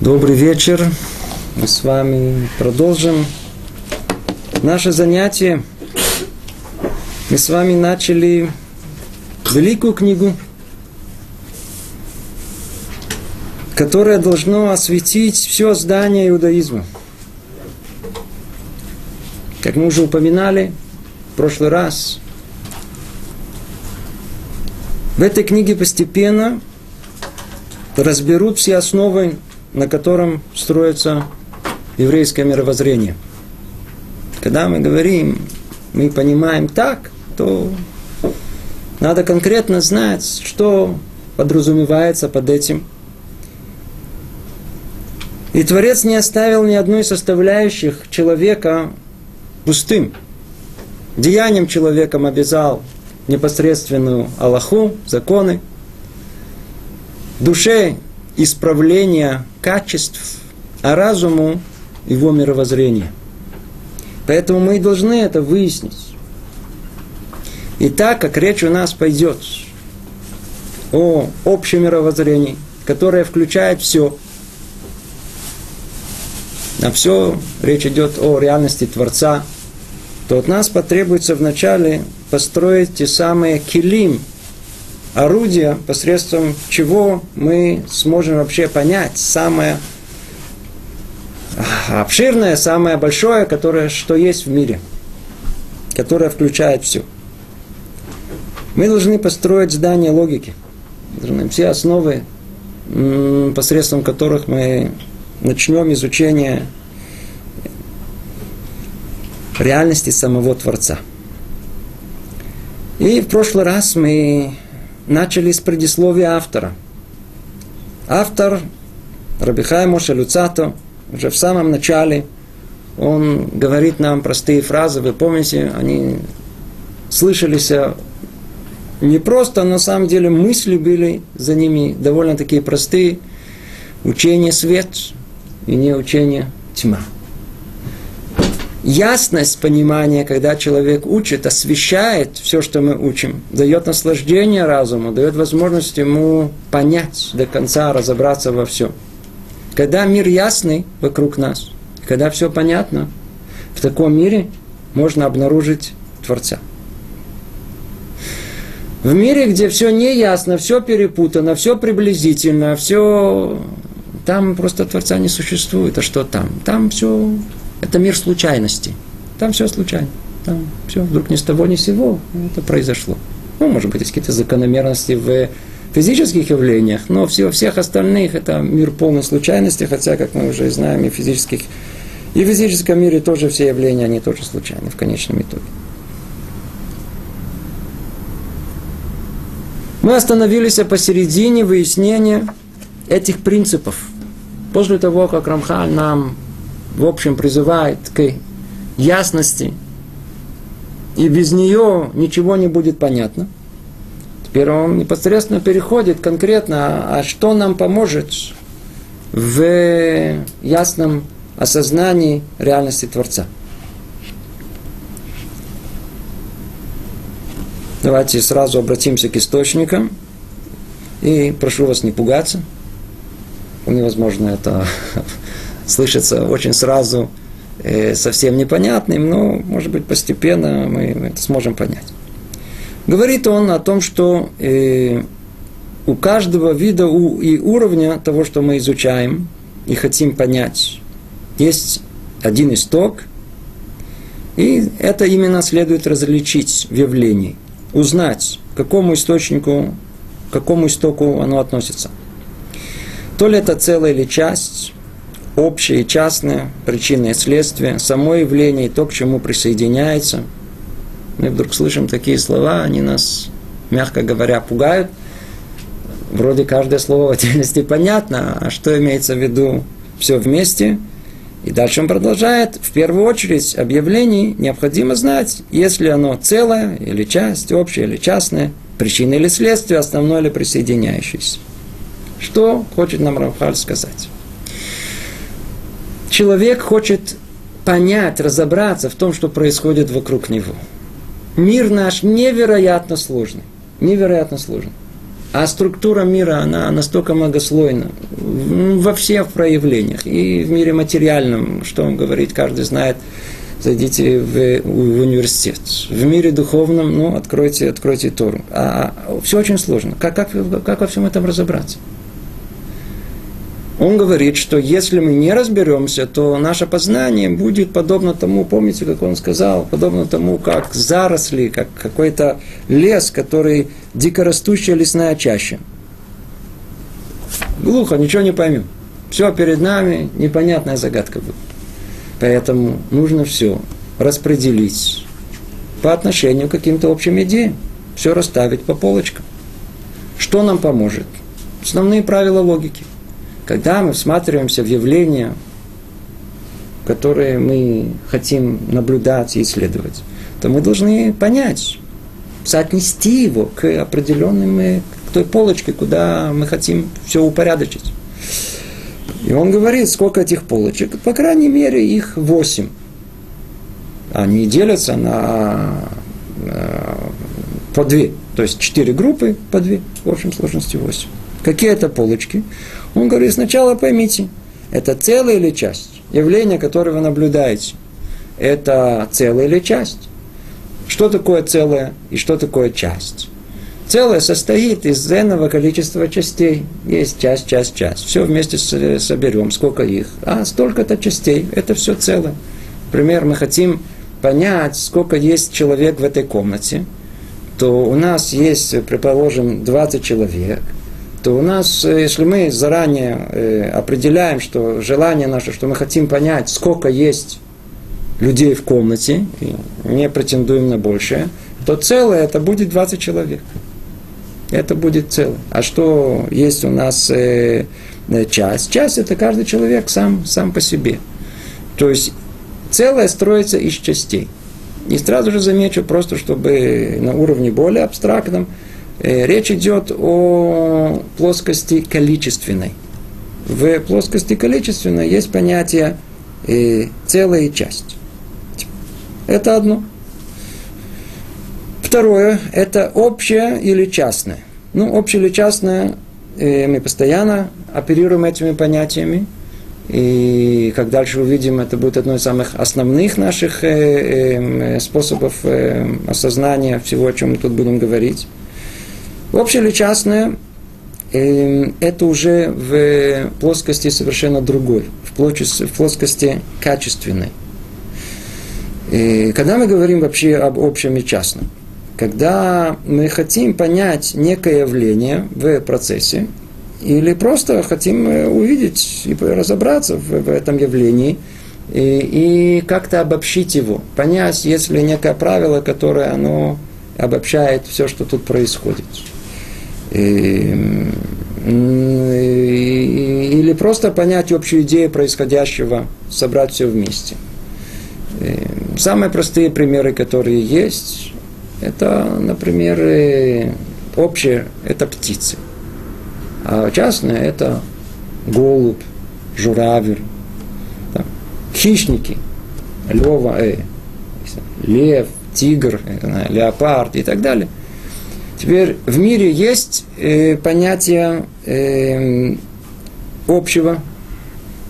Добрый вечер. Мы с вами продолжим наше занятие. Мы с вами начали великую книгу, которая должна осветить все здание иудаизма. Как мы уже упоминали в прошлый раз, в этой книге постепенно разберут все основы, на котором строится еврейское мировоззрение. Когда мы говорим, мы понимаем так, то надо конкретно знать, что подразумевается под этим. И Творец не оставил ни одной составляющих человека пустым. Деянием человеком обязал непосредственную Аллаху, законы, душе исправление качеств, а разуму его мировоззрение. Поэтому мы и должны это выяснить. И так как речь у нас пойдет о общем мировоззрении, которое включает все, а все речь идет о реальности Творца, то от нас потребуется вначале построить те самые килим, орудия, посредством чего мы сможем вообще понять самое обширное, самое большое, которое, что есть в мире, которое включает все. Мы должны построить здание логики, должны все основы, посредством которых мы начнем изучение реальности самого Творца. И в прошлый раз мы начали с предисловия автора. Автор Рабихай Моша Люцато уже в самом начале он говорит нам простые фразы, вы помните, они слышались не просто, на самом деле мысли были за ними довольно такие простые. Учение свет и не учение тьма ясность понимания, когда человек учит, освещает все, что мы учим, дает наслаждение разуму, дает возможность ему понять до конца, разобраться во всем. Когда мир ясный вокруг нас, когда все понятно, в таком мире можно обнаружить Творца. В мире, где все не ясно, все перепутано, все приблизительно, все... Там просто Творца не существует. А что там? Там все это мир случайностей. Там все случайно. Там все вдруг ни с того ни с сего это произошло. Ну, может быть, есть какие-то закономерности в физических явлениях, но все, всех остальных это мир полной случайности, хотя, как мы уже знаем, и физических, и в физическом мире тоже все явления, они тоже случайны в конечном итоге. Мы остановились посередине выяснения этих принципов. После того, как Рамхаль нам в общем, призывает к ясности, и без нее ничего не будет понятно. Теперь он непосредственно переходит конкретно, а что нам поможет в ясном осознании реальности Творца. Давайте сразу обратимся к источникам. И прошу вас не пугаться. Невозможно это слышится очень сразу э, совсем непонятным, но, может быть, постепенно мы это сможем понять. Говорит он о том, что э, у каждого вида у, и уровня того, что мы изучаем и хотим понять, есть один исток, и это именно следует различить в явлении, узнать, к какому источнику, к какому истоку оно относится. То ли это целая или часть, общее и частное, причины и следствия, само явление и то, к чему присоединяется. Мы вдруг слышим такие слова, они нас, мягко говоря, пугают. Вроде каждое слово в отдельности понятно, а что имеется в виду все вместе. И дальше он продолжает, в первую очередь, объявлений необходимо знать, если оно целое или часть, общее или частное, причина или следствие, основное или присоединяющееся. Что хочет нам Рамхаль сказать? Человек хочет понять, разобраться в том, что происходит вокруг него. Мир наш невероятно сложный. Невероятно сложный. А структура мира, она настолько многослойна во всех проявлениях. И в мире материальном, что он говорит, каждый знает, зайдите в, в университет. В мире духовном, ну, откройте, откройте Тору. А, а все очень сложно. Как, как, как во всем этом разобраться? Он говорит, что если мы не разберемся, то наше познание будет подобно тому, помните, как он сказал, подобно тому, как заросли, как какой-то лес, который дикорастущая лесная чаща. Глухо, ничего не поймем. Все перед нами, непонятная загадка будет. Поэтому нужно все распределить по отношению к каким-то общим идеям. Все расставить по полочкам. Что нам поможет? Основные правила логики. Когда мы всматриваемся в явления, которые мы хотим наблюдать и исследовать, то мы должны понять, соотнести его к определенным, к той полочке, куда мы хотим все упорядочить. И он говорит, сколько этих полочек, по крайней мере, их восемь. Они делятся на э, по две, то есть четыре группы по две, в общем сложности восемь. Какие это полочки? Он говорит, сначала поймите, это целая или часть? Явление, которое вы наблюдаете, это целая или часть? Что такое целое и что такое часть? Целое состоит из n количества частей. Есть часть, часть, часть. Все вместе соберем. Сколько их? А, столько-то частей. Это все целое. Например, мы хотим понять, сколько есть человек в этой комнате, то у нас есть, предположим, 20 человек, то у нас, если мы заранее э, определяем, что желание наше, что мы хотим понять, сколько есть людей в комнате, и не претендуем на большее, то целое это будет 20 человек это будет целое. А что есть у нас э, э, часть? Часть это каждый человек сам, сам по себе. То есть целое строится из частей. И сразу же замечу, просто чтобы на уровне более абстрактном, э, речь идет о плоскости количественной. В плоскости количественной есть понятие э, целая и часть. Это одно. Второе – это общее или частное. Ну, общее или частное, э, мы постоянно оперируем этими понятиями. И как дальше увидим, это будет одно из самых основных наших э, э, способов э, осознания всего, о чем мы тут будем говорить. Общее или частное, э, это уже в плоскости совершенно другой, в плоскости, качественной. И когда мы говорим вообще об общем и частном, когда мы хотим понять некое явление в процессе, или просто хотим э, увидеть и разобраться в, в этом явлении, и, и как-то обобщить его, понять, есть ли некое правило, которое оно обобщает все, что тут происходит. И, или просто понять общую идею происходящего, собрать все вместе. И самые простые примеры, которые есть, это, например, э, общее – это птицы. А частное – это голубь, журавель, там, хищники, лева, э, лев, тигр, знаю, леопард и так далее. Теперь в мире есть э, понятие э, общего.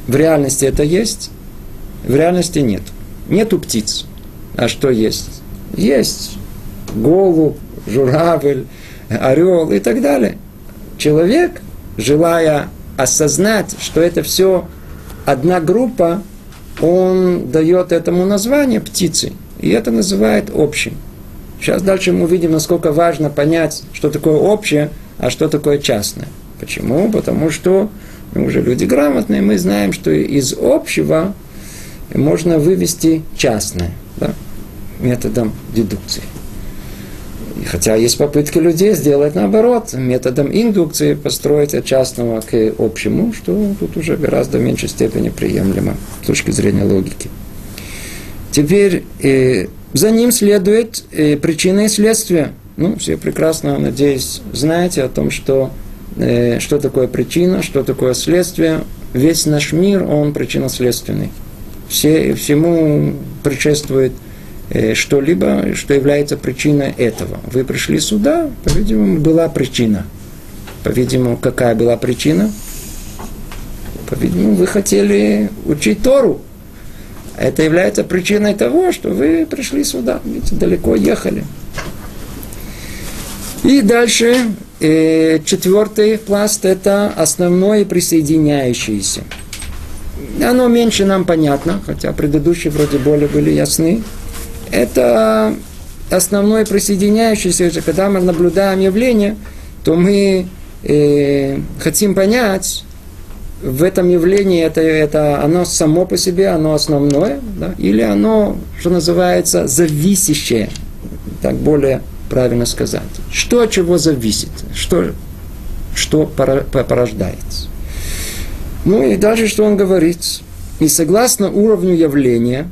В реальности это есть, в реальности нет. Нету птиц. А что есть? Есть голубь, журавль, орел и так далее. Человек, желая осознать, что это все одна группа, он дает этому название птицы. И это называет общим. Сейчас дальше мы увидим, насколько важно понять, что такое общее, а что такое частное. Почему? Потому что мы уже люди грамотные, мы знаем, что из общего можно вывести частное да, методом дедукции. Хотя есть попытки людей сделать наоборот, методом индукции построить от частного к общему, что тут уже гораздо в меньшей степени приемлемо с точки зрения логики. Теперь э, за ним следует э, причина и следствие. Ну, все прекрасно, надеюсь, знаете о том, что, э, что такое причина, что такое следствие. Весь наш мир, он причинно-следственный. Все, всему предшествует Э, что-либо, что является причиной этого. Вы пришли сюда, по-видимому, была причина. По-видимому, какая была причина? По-видимому, вы хотели учить Тору. Это является причиной того, что вы пришли сюда, видите, далеко ехали. И дальше э, четвертый пласт – это основное присоединяющееся. Оно меньше нам понятно, хотя предыдущие вроде более были ясны. Это основное присоединяющееся, когда мы наблюдаем явление, то мы э, хотим понять, в этом явлении это, это оно само по себе, оно основное, да, или оно, что называется, зависящее, так более правильно сказать. Что от чего зависит, что, что порождается. Ну и дальше что он говорит. И согласно уровню явления,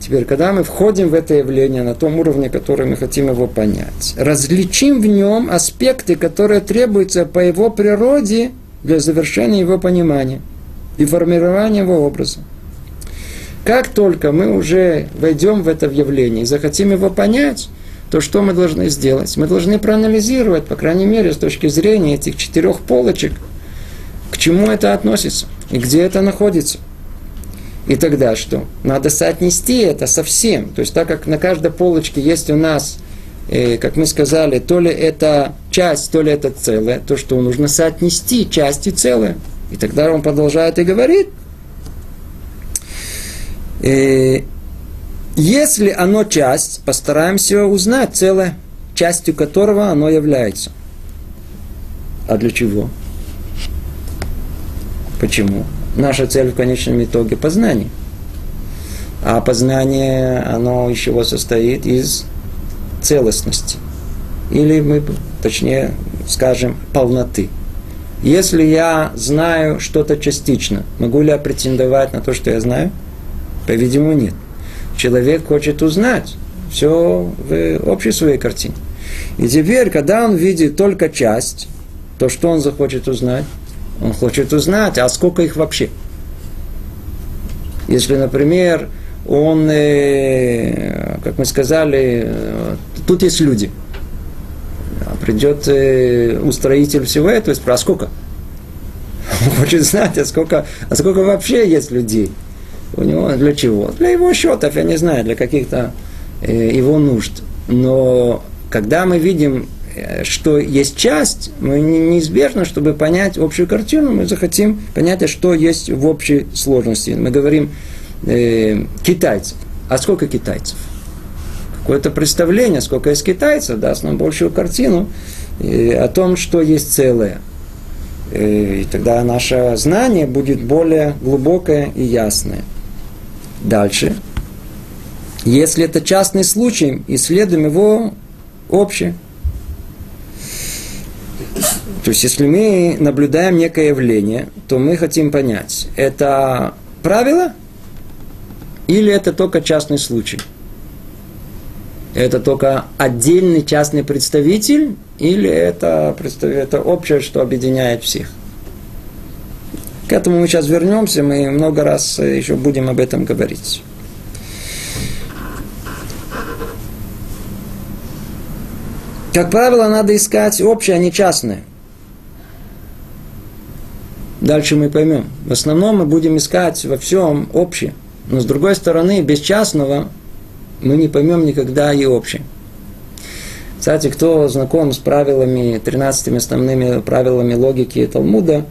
теперь, когда мы входим в это явление на том уровне, который мы хотим его понять, различим в нем аспекты, которые требуются по его природе для завершения его понимания и формирования его образа. Как только мы уже войдем в это явление и захотим его понять, то что мы должны сделать? Мы должны проанализировать, по крайней мере, с точки зрения этих четырех полочек, к чему это относится и где это находится. И тогда что? Надо соотнести это со всем. То есть так как на каждой полочке есть у нас э, как мы сказали, то ли это часть, то ли это целое, то, что нужно соотнести часть и целое. И тогда он продолжает и говорит, э, если оно часть, постараемся узнать целое, частью которого оно является. А для чего? Почему? Наша цель в конечном итоге познание. А познание, оно из чего состоит? Из целостности. Или мы, точнее, скажем, полноты. Если я знаю что-то частично, могу ли я претендовать на то, что я знаю? По-видимому, нет. Человек хочет узнать все в общей своей картине. И теперь, когда он видит только часть, то что он захочет узнать? Он хочет узнать, а сколько их вообще? Если, например, он, э, как мы сказали, э, тут есть люди. Придет э, устроитель всего этого и спросит, а сколько? Он хочет знать, а сколько, а сколько вообще есть людей. У него для чего? Для его счетов, я не знаю, для каких-то его нужд. Но когда мы видим, что есть часть, мы неизбежно, чтобы понять общую картину, мы захотим понять, а что есть в общей сложности. Мы говорим, э, китайцев. А сколько китайцев? Какое-то представление, сколько есть китайцев, даст нам большую картину э, о том, что есть целое. Э, и тогда наше знание будет более глубокое и ясное. Дальше. Если это частный случай, исследуем его общее. То есть, если мы наблюдаем некое явление, то мы хотим понять, это правило – или это только частный случай? Это только отдельный частный представитель, или это, это общее, что объединяет всех? К этому мы сейчас вернемся, мы много раз еще будем об этом говорить. Как правило, надо искать общее, а не частное. Дальше мы поймем. В основном мы будем искать во всем общее – но с другой стороны, без частного мы не поймем никогда и общее. Кстати, кто знаком с правилами, 13 основными правилами логики Талмуда,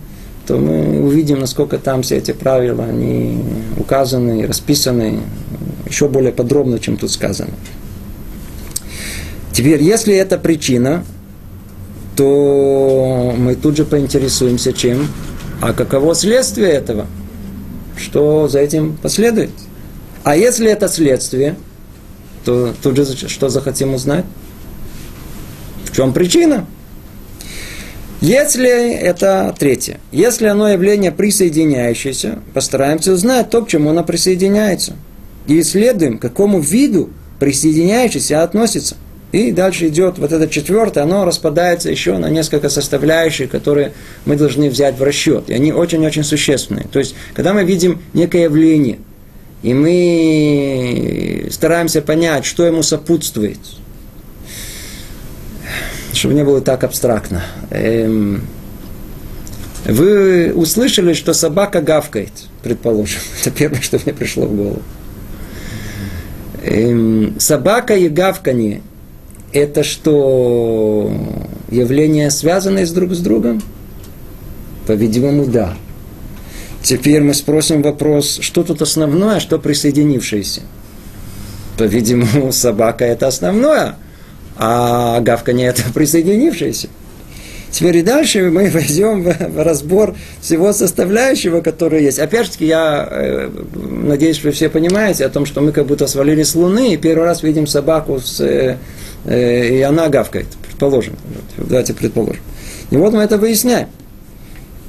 то мы увидим, насколько там все эти правила, они указаны, расписаны еще более подробно, чем тут сказано. Теперь, если это причина, то мы тут же поинтересуемся чем? А каково следствие этого? что за этим последует. А если это следствие, то тут же что захотим узнать? В чем причина? Если это третье, если оно явление присоединяющееся, постараемся узнать то, к чему оно присоединяется. И исследуем, к какому виду присоединяющийся относится. И дальше идет вот это четвертое, оно распадается еще на несколько составляющих, которые мы должны взять в расчет. И они очень-очень существенные. То есть, когда мы видим некое явление, и мы стараемся понять, что ему сопутствует, чтобы не было так абстрактно. Эм, Вы услышали, что собака гавкает, предположим. Это первое, что мне пришло в голову. Эм, собака и гавканье – это что, явления, связанные с друг с другом? По-видимому, да. Теперь мы спросим вопрос, что тут основное, что присоединившееся? По-видимому, собака – это основное, а гавканье – это присоединившееся. Теперь и дальше мы войдем в разбор всего составляющего, который есть. Опять же, я э, надеюсь, вы все понимаете о том, что мы как будто свалились с Луны, и первый раз видим собаку, с, э, э, и она гавкает, предположим. Давайте предположим. И вот мы это выясняем.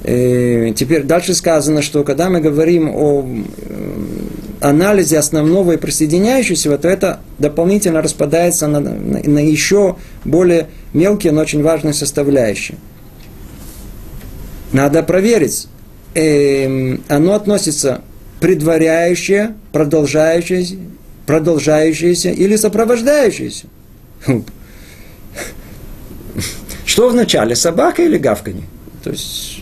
И теперь дальше сказано, что когда мы говорим о анализе основного и присоединяющегося, то это дополнительно распадается на, на, еще более мелкие, но очень важные составляющие. Надо проверить, э, оно относится предваряющее, продолжающееся, продолжающееся или сопровождающееся. Что вначале, собака или гавканье? То есть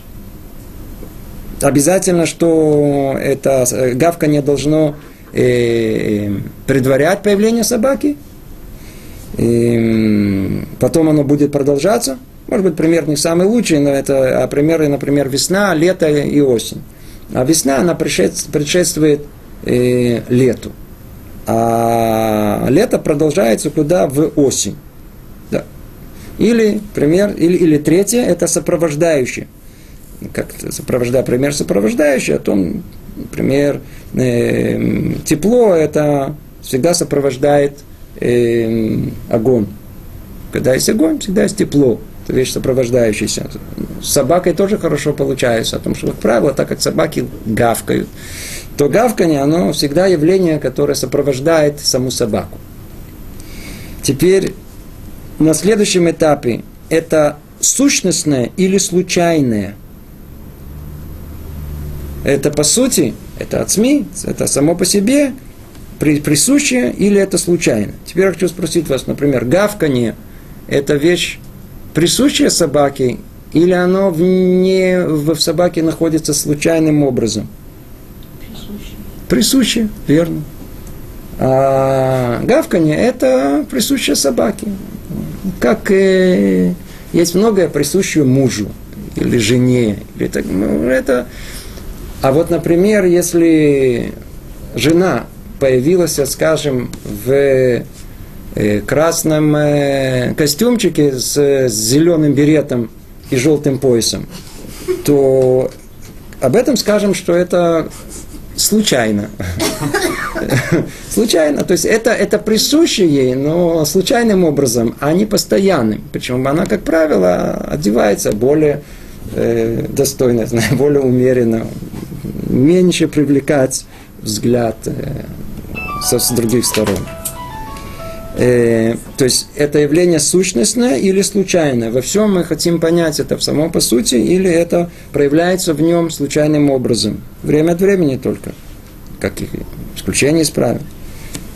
обязательно, что это э, гавканье должно э, предварять появление собаки, и потом оно будет продолжаться. Может быть, пример не самый лучший, но это а примеры, например, весна, лето и осень. А весна, она предшествует э, лету. А лето продолжается куда? В осень. Да. Или, пример, или, или третье, это сопровождающее как сопровождая, пример сопровождающий, о том, например, э, тепло это всегда сопровождает э, огонь. Когда есть огонь, всегда есть тепло. Это вещь сопровождающаяся. С собакой тоже хорошо получается, о том, что, как правило, так как собаки гавкают, то гавканье, оно всегда явление, которое сопровождает саму собаку. Теперь на следующем этапе это сущностное или случайное – это по сути, это от СМИ, это само по себе присущее или это случайно. Теперь я хочу спросить вас, например, гавканье – это вещь присущая собаке или оно в, не, в собаке находится случайным образом? Присущее. Присущее, верно. А гавканье – это присущее собаке. Как э, есть многое присущее мужу или жене. Или так, ну, это а вот, например, если жена появилась, скажем, в э, красном э, костюмчике с зеленым беретом и желтым поясом, то об этом скажем, что это случайно. случайно. То есть это, это присуще ей, но случайным образом, а не постоянным. Причем она, как правило, одевается более э, достойно, более умеренно, меньше привлекать взгляд э, со, других сторон. Э, то есть это явление сущностное или случайное. Во всем мы хотим понять это в самом по сути, или это проявляется в нем случайным образом. Время от времени только. Каких исключений из правил.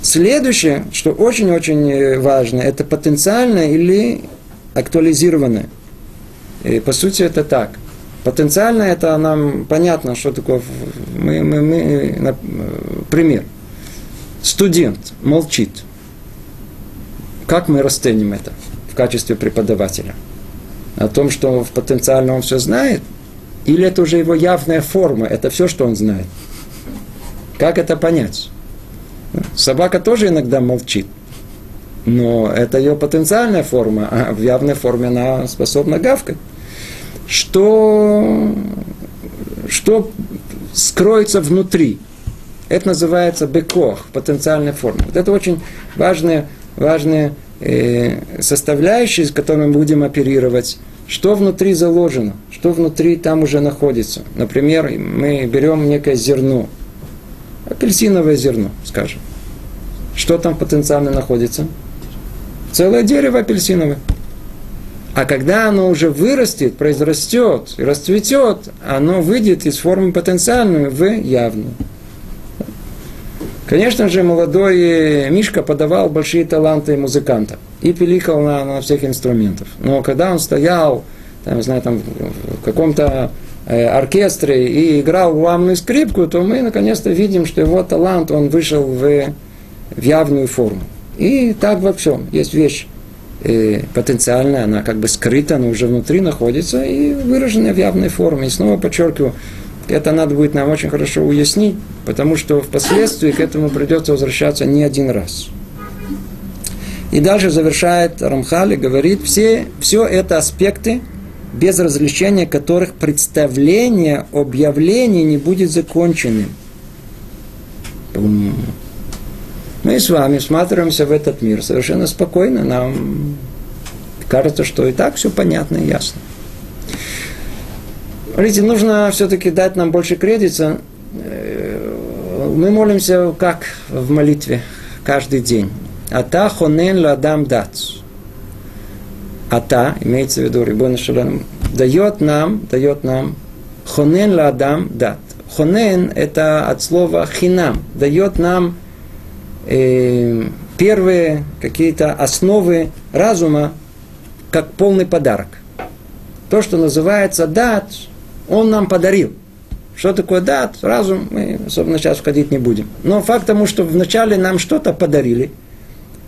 Следующее, что очень-очень э, важно, это потенциальное или актуализированное. И по сути это так – Потенциально это нам понятно, что такое. Мы, мы, мы, пример. Студент молчит. Как мы расценим это в качестве преподавателя? О том, что потенциально он все знает? Или это уже его явная форма, это все, что он знает? Как это понять? Собака тоже иногда молчит. Но это ее потенциальная форма, а в явной форме она способна гавкать что, что скроется внутри. Это называется бекох, потенциальная форма. Вот это очень важные, важные э, составляющие, с которыми мы будем оперировать. Что внутри заложено, что внутри там уже находится. Например, мы берем некое зерно, апельсиновое зерно, скажем. Что там потенциально находится? Целое дерево апельсиновое. А когда оно уже вырастет, произрастет и расцветет, оно выйдет из формы потенциальной в явную. Конечно же, молодой Мишка подавал большие таланты музыканта и пиликал на, на всех инструментах. Но когда он стоял, там, знаю, там, в каком-то э, оркестре и играл главную скрипку, то мы наконец-то видим, что его талант, он вышел в, в явную форму. И так во всем. Есть вещь э, потенциальная, она как бы скрыта, но уже внутри находится и выраженная в явной форме. И снова подчеркиваю, это надо будет нам очень хорошо уяснить, потому что впоследствии к этому придется возвращаться не один раз. И дальше завершает Рамхали, говорит, все, все это аспекты, без различения которых представление об явлении не будет законченным. Мы с вами всматриваемся в этот мир совершенно спокойно. Нам кажется, что и так все понятно и ясно. Смотрите, нужно все-таки дать нам больше кредита. Э, мы молимся как в молитве каждый день. Ата хонен ладам дат. Ата, имеется в виду Рибон Шалам, дает нам, дает нам хонен ладам дат. Хонен – это от слова хинам, дает нам э, первые какие-то основы разума как полный подарок. То, что называется дат, он нам подарил. Что такое дат, разум, мы особенно сейчас входить не будем. Но факт тому, что вначале нам что-то подарили,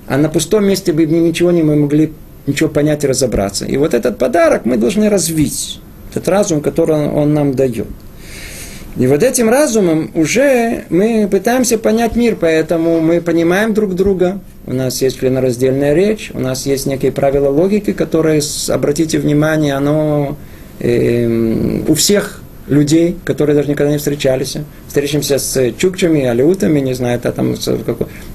а на пустом месте бы ничего не мы могли ничего понять и разобраться. И вот этот подарок мы должны развить. Этот разум, который он, нам дает. И вот этим разумом уже мы пытаемся понять мир, поэтому мы понимаем друг друга. У нас есть членораздельная речь, у нас есть некие правила логики, которые, обратите внимание, оно э, у всех людей, которые даже никогда не встречались, встретимся с чукчами, алеутами, не знаю, это там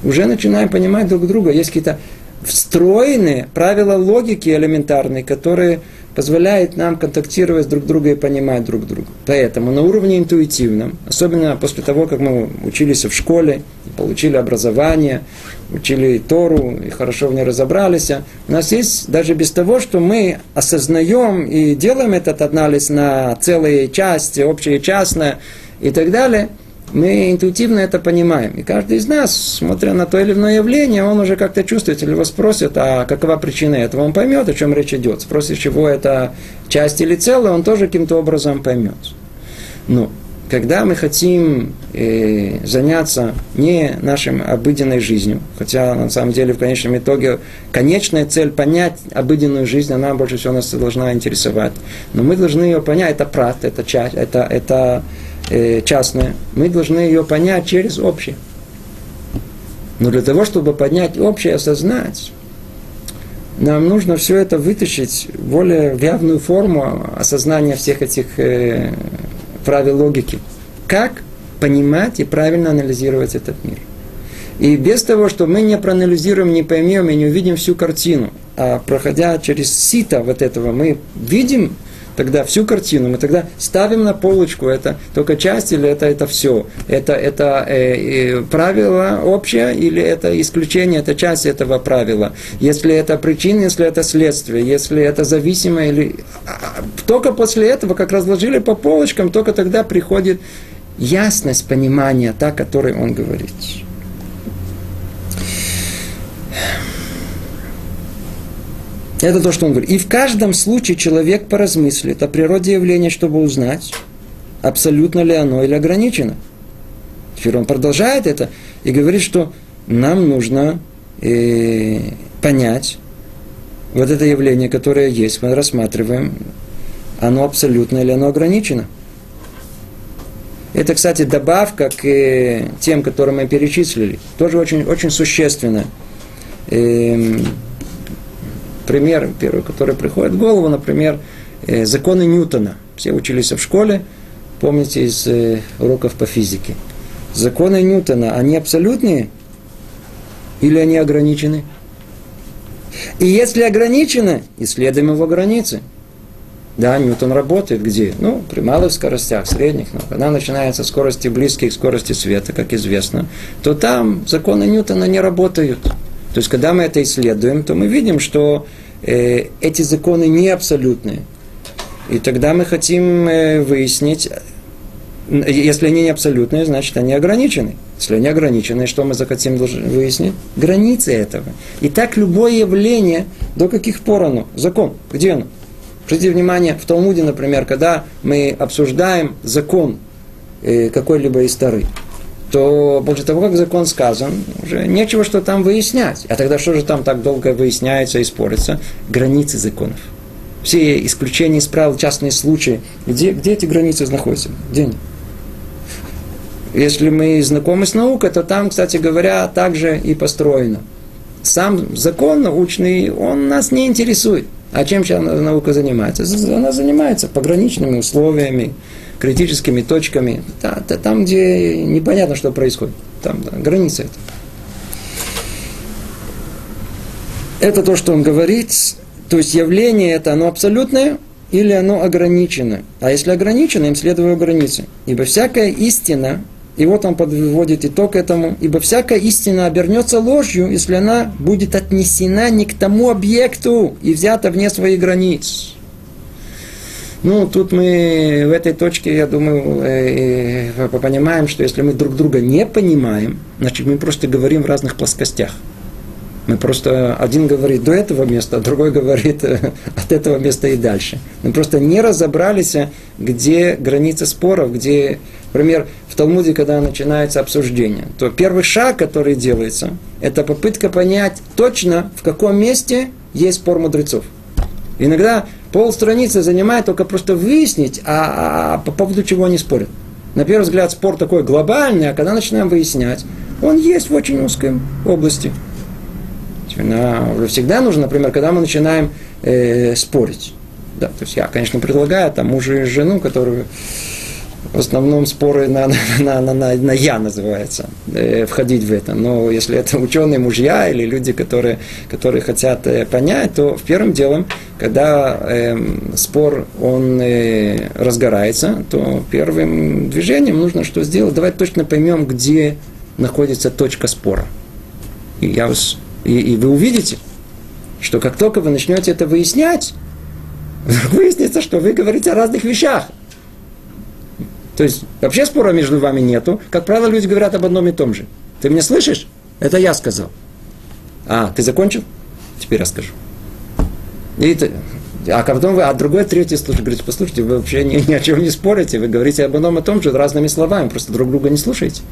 уже начинаем понимать друг друга. Есть какие-то встроенные правила логики элементарные, которые позволяют нам контактировать друг друга и понимать друг друга. Поэтому на уровне интуитивном, особенно после того, как мы учились в школе, получили образование, учили Тору и хорошо в ней разобрались, у нас есть даже без того, что мы осознаем и делаем этот анализ на целые части, общее и частное и так далее – мы интуитивно это понимаем. И каждый из нас, смотря на то или иное явление, он уже как-то чувствует или его спросит, а какова причина этого, он поймет, о чем речь идет. Спросит, чего это часть или целое, он тоже каким-то образом поймет. Но когда мы хотим э, заняться не нашей обыденной жизнью, хотя на самом деле в конечном итоге конечная цель понять обыденную жизнь, она больше всего нас должна интересовать. Но мы должны ее понять, это прат, это часть, это, это э, частное, мы должны ее понять через общее. Но для того, чтобы поднять общее, осознать, нам нужно все это вытащить в более явную форму осознания всех этих э, правил логики. Как понимать и правильно анализировать этот мир. И без того, что мы не проанализируем, не поймем и не увидим всю картину, а проходя через сито вот этого, мы видим тогда всю картину, мы тогда ставим на полочку, это только часть или это, это все. Это, это э, э, правило общее или это исключение, это часть этого правила. Если это причина, если это следствие, если это зависимое или... А, а, только после этого, как разложили по полочкам, только тогда приходит ясность понимания, та, о которой он говорит. Это то, что он говорит. И в каждом случае человек поразмыслит о природе явления, чтобы узнать, абсолютно ли оно или ограничено. Теперь он продолжает это и говорит, что нам нужно э, понять вот это явление, которое есть, мы рассматриваем, оно абсолютно или оно ограничено. Это, кстати, добавка к э, тем, которые мы перечислили. Тоже очень, очень существенно. Пример первый, который приходит в голову, например, э, законы Ньютона. Все учились в школе, помните из э, уроков по физике. Законы Ньютона, они абсолютные или они ограничены? И если ограничены, исследуем его границы. Да, Ньютон работает где? Ну, при малых скоростях, средних. Но когда начинается скорости близкие к скорости света, как известно, то там законы Ньютона не работают. То есть, когда мы это исследуем, то мы видим, что э, эти законы не абсолютные. И тогда мы хотим э, выяснить, если они не абсолютные, значит они ограничены. Если они ограничены, что мы захотим выяснить? Границы этого. И так любое явление, до каких пор оно? Закон. Где оно? Обратите внимание, в Талмуде, например, когда мы обсуждаем закон э, какой-либо из Тары, то после того, как закон сказан, уже нечего что там выяснять. А тогда что же там так долго выясняется и спорится? Границы законов. Все исключения из правил, частные случаи. Где, где эти границы находятся? Где они? Если мы знакомы с наукой, то там, кстати говоря, также и построено. Сам закон научный, он нас не интересует. А чем сейчас наука занимается? Она занимается пограничными условиями, критическими точками. Там, где непонятно, что происходит. Там да, граница это. Это то, что он говорит. То есть явление это, оно абсолютное или оно ограничено. А если ограничено, им следует границы. Ибо всякая истина, и вот он подводит итог этому. Ибо всякая истина обернется ложью, если она будет отнесена не к тому объекту и взята вне своих границ. Ну, тут мы в этой точке, я думаю, э, э, понимаем, что если мы друг друга не понимаем, значит, мы просто говорим в разных плоскостях. Мы просто, один говорит до этого места, а другой говорит э, от этого места и дальше. Мы просто не разобрались, где границы споров, где, например, в Талмуде, когда начинается обсуждение, то первый шаг, который делается, это попытка понять точно, в каком месте есть спор мудрецов. Иногда полстраницы занимает только просто выяснить, а, а по поводу чего они спорят. На первый взгляд спор такой глобальный, а когда начинаем выяснять, он есть в очень узкой области. Всегда нужно, например, когда мы начинаем э, спорить. Да, то есть я, конечно, предлагаю там мужа и жену, которые в основном споры на, на, на, на, на «я» называется, э, входить в это. Но если это ученые мужья или люди, которые, которые хотят э, понять, то в первым делом, когда э, спор он э, разгорается, то первым движением нужно что сделать? Давай точно поймем, где находится точка спора. И я вас и, и вы увидите, что как только вы начнете это выяснять, выяснится, что вы говорите о разных вещах. То есть вообще спора между вами нету. Как правило, люди говорят об одном и том же. Ты меня слышишь? Это я сказал. А, ты закончил? Теперь расскажу. И ты, а потом вы, а другой, третий слушает, говорит, послушайте, вы вообще ни, ни о чем не спорите, вы говорите об одном и том же разными словами, просто друг друга не слушаете.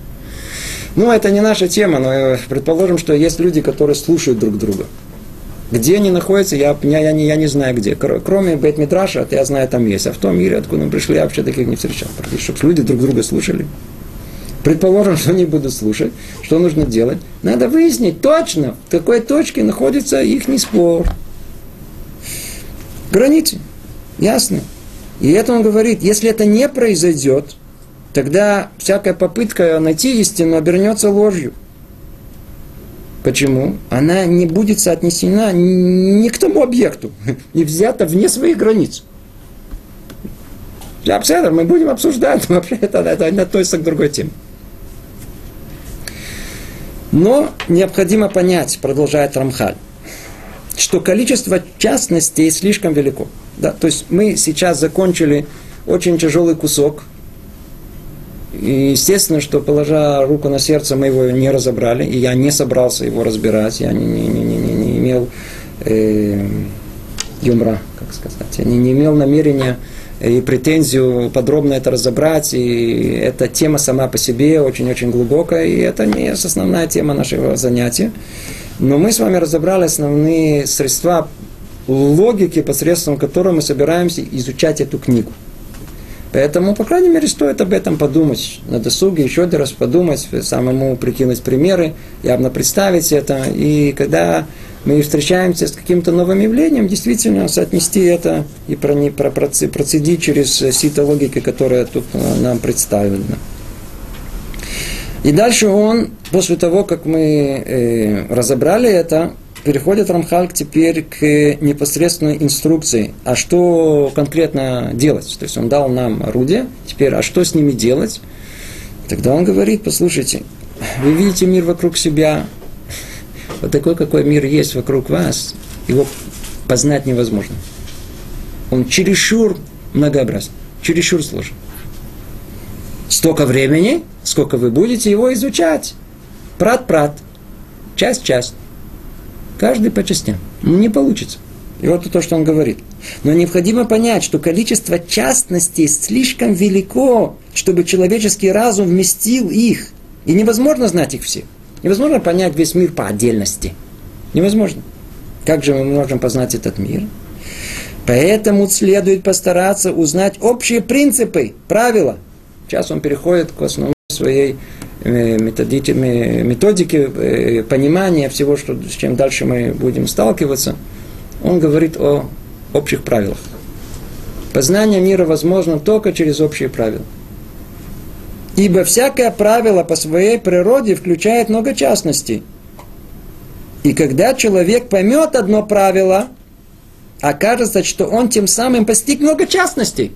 Ну, это не наша тема, но э, предположим, что есть люди, которые слушают друг друга. Где они находятся, я, я, я, не, я не знаю где. Кроме Бет Митраша, я знаю, там есть. А в том мире, откуда мы пришли, я вообще таких не встречал. Чтобы люди друг друга слушали. Предположим, что они будут слушать. Что нужно делать? Надо выяснить точно, в какой точке находится их спор. Границы. Ясно. И это он говорит, если это не произойдет, тогда всякая попытка найти истину обернется ложью. Почему? Она не будет соотнесена ни к тому объекту, не взята вне своих границ. Я мы будем обсуждать, вообще это, это не относится к другой теме. Но необходимо понять, продолжает Рамхаль, что количество частностей слишком велико. Да? То есть мы сейчас закончили очень тяжелый кусок и естественно, что положа руку на сердце, мы его не разобрали, и я не собрался его разбирать, я не, не, не, не, не имел э, юмора, как сказать, я не, не имел намерения и претензию подробно это разобрать, и эта тема сама по себе очень-очень глубокая, и это не основная тема нашего занятия. Но мы с вами разобрали основные средства логики, посредством которой мы собираемся изучать эту книгу. Поэтому, по крайней мере, стоит об этом подумать на досуге, еще один раз подумать, самому прикинуть примеры, явно представить это. И когда мы встречаемся с каким-то новым явлением, действительно соотнести это и процедить через сито логики, которая тут э, нам представлена. И дальше он, после того, как мы э, разобрали это, переходит Рамхаль теперь к непосредственной инструкции, а что конкретно делать. То есть он дал нам орудие, теперь, а что с ними делать? Тогда он говорит, послушайте, вы видите мир вокруг себя, вот такой, какой мир есть вокруг вас, его познать невозможно. Он чересчур многообразен, чересчур сложен. Столько времени, сколько вы будете его изучать. Прат-прат, часть-часть. Каждый по частям. Не получится. И вот то, что он говорит. Но необходимо понять, что количество частностей слишком велико, чтобы человеческий разум вместил их. И невозможно знать их все. Невозможно понять весь мир по отдельности. Невозможно. Как же мы можем познать этот мир? Поэтому следует постараться узнать общие принципы, правила. Сейчас он переходит к основной своей э, методике, методике э, понимания всего, что, с чем дальше мы будем сталкиваться. Он говорит о общих правилах. Познание мира возможно только через общие правила. Ибо всякое правило по своей природе включает много частностей. И когда человек поймет одно правило, окажется, что он тем самым постиг много частностей.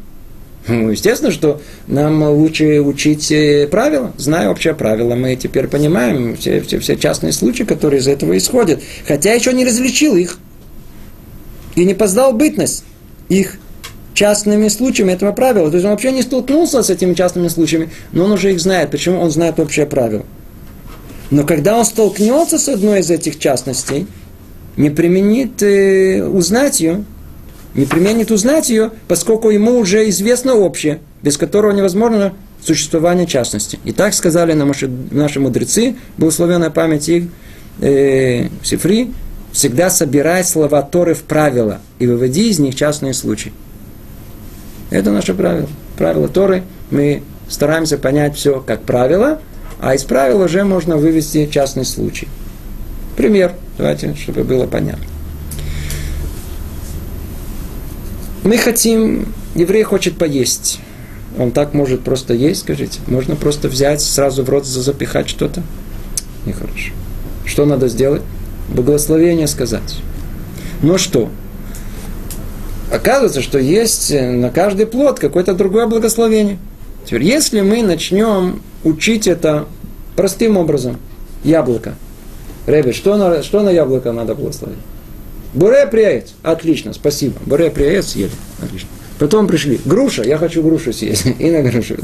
Ну, естественно, что нам лучше учить э, правила, зная общее правило, мы теперь понимаем все, все, все частные случаи, которые из этого исходят, хотя еще не различил их и не познал бытность их частными случаями этого правила. То есть он вообще не столкнулся с этими частными случаями, но он уже их знает. Почему? Он знает общее правило. Но когда он столкнется с одной из этих частностей, не применит э, узнать ее, не применит узнать ее, поскольку ему уже известно общее, без которого невозможно существование частности. И так сказали наши, наши мудрецы, благословенная память их, э, Сифри, всегда собирай слова Торы в правила и выводи из них частные случаи. Это наше правило. Правило Торы. Мы стараемся понять все как правило, а из правил уже можно вывести частный случай. Пример. Давайте, чтобы было понятно. Мы хотим, еврей хочет поесть. Он так может просто есть, скажите. Можно просто взять, сразу в рот запихать что-то. Нехорошо. Что надо сделать? Благословение сказать. Но что? оказывается, что есть на каждый плод какое-то другое благословение. Теперь, если мы начнем учить это простым образом, яблоко, Ребе, что на, что на яблоко надо благословить? Буре приец. Отлично, спасибо. Буре приец съели. Отлично. Потом пришли. Груша, я хочу грушу съесть. И на грушу.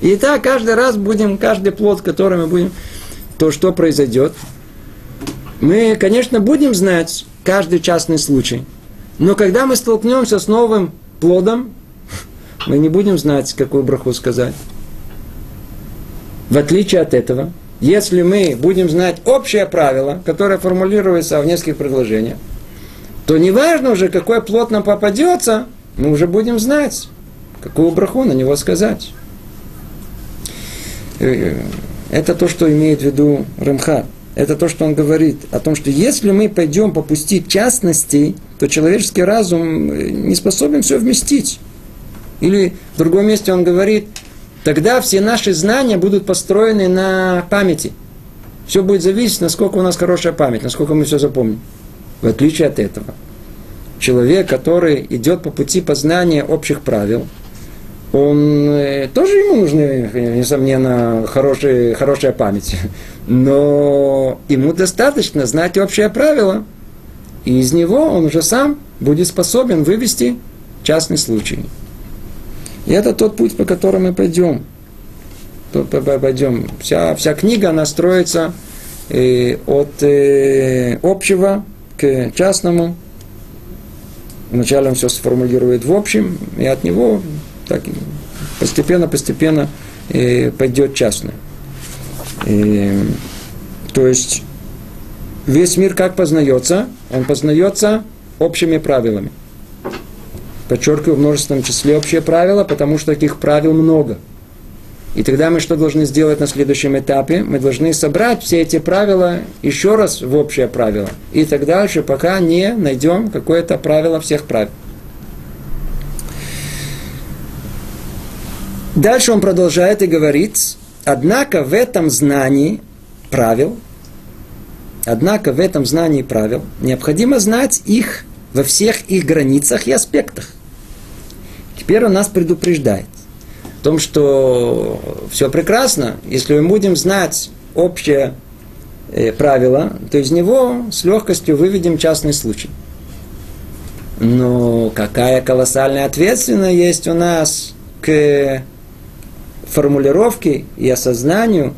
И так каждый раз будем, каждый плод, который мы будем, то что произойдет. Мы, конечно, будем знать каждый частный случай. Но когда мы столкнемся с новым плодом, мы не будем знать, какую браху сказать. В отличие от этого, если мы будем знать общее правило, которое формулируется в нескольких предложениях, то неважно уже, какой плод нам попадется, мы уже будем знать, какую браху на него сказать. Э, это то, что имеет в виду Рамхат это то, что он говорит, о том, что если мы пойдем по пути частностей, то человеческий разум э, не способен все вместить. Или в другом месте он говорит, тогда все наши знания будут построены на памяти. Все будет зависеть, насколько у нас хорошая память, насколько мы все запомним. В отличие от этого. Человек, который идет по пути познания общих правил, он э, тоже ему нужны, несомненно, хорошие, хорошая память. Но ему достаточно знать общее правило, и из него он уже сам будет способен вывести частный случай. И это тот путь, по которому мы пойдем. Пойдем. Вся, вся книга, она строится э, от э, общего к частному. Вначале он все сформулирует в общем, и от него так, постепенно-постепенно э, пойдет частное. И, то есть весь мир как познается? Он познается общими правилами. Подчеркиваю в множественном числе общие правила, потому что таких правил много. И тогда мы что должны сделать на следующем этапе? Мы должны собрать все эти правила еще раз в общее правило. И так дальше, пока не найдем какое-то правило всех правил. Дальше он продолжает и говорит, однако в этом знании правил, однако в этом знании правил необходимо знать их во всех их границах и аспектах. Теперь он нас предупреждает о том, что все прекрасно, если мы будем знать общее э, правило, то из него с легкостью выведем частный случай. Но какая колоссальная ответственность есть у нас к формулировке и осознанию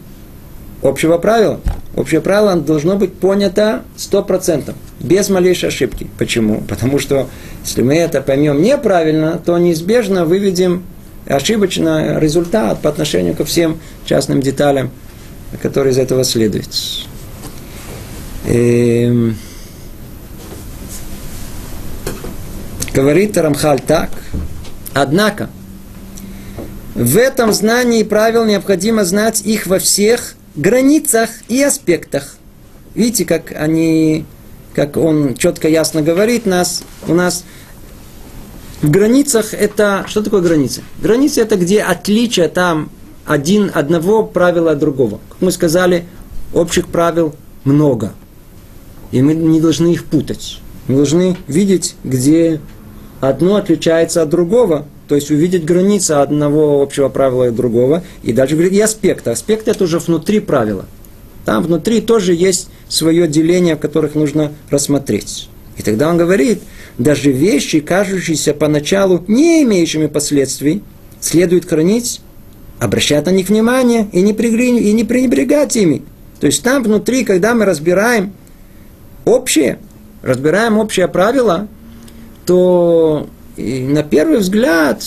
общего правила. Общее правило должно быть понято 100%. без малейшей ошибки. Почему? Потому что если мы это поймем неправильно, то неизбежно выведем ошибочный результат по отношению ко всем частным деталям, которые из этого следуют. Эм... Говорит Рамхаль так. Однако, в этом знании правил необходимо знать их во всех границах и аспектах. Видите, как они, как он четко ясно говорит нас, у нас в границах это, что такое границы? Границы это где отличие там один, одного правила от другого. Как мы сказали, общих правил много. И мы не должны их путать. Мы должны видеть, где одно отличается от другого, то есть увидеть границы одного общего правила и другого. И дальше говорит и аспекты. Аспект это уже внутри правила. Там внутри тоже есть свое деление, в которых нужно рассмотреть. И тогда он говорит, даже вещи, кажущиеся поначалу не имеющими последствий, следует хранить, обращать на них внимание и не, и не пренебрегать ими. То есть там внутри, когда мы разбираем общее, разбираем общее правило, то на первый взгляд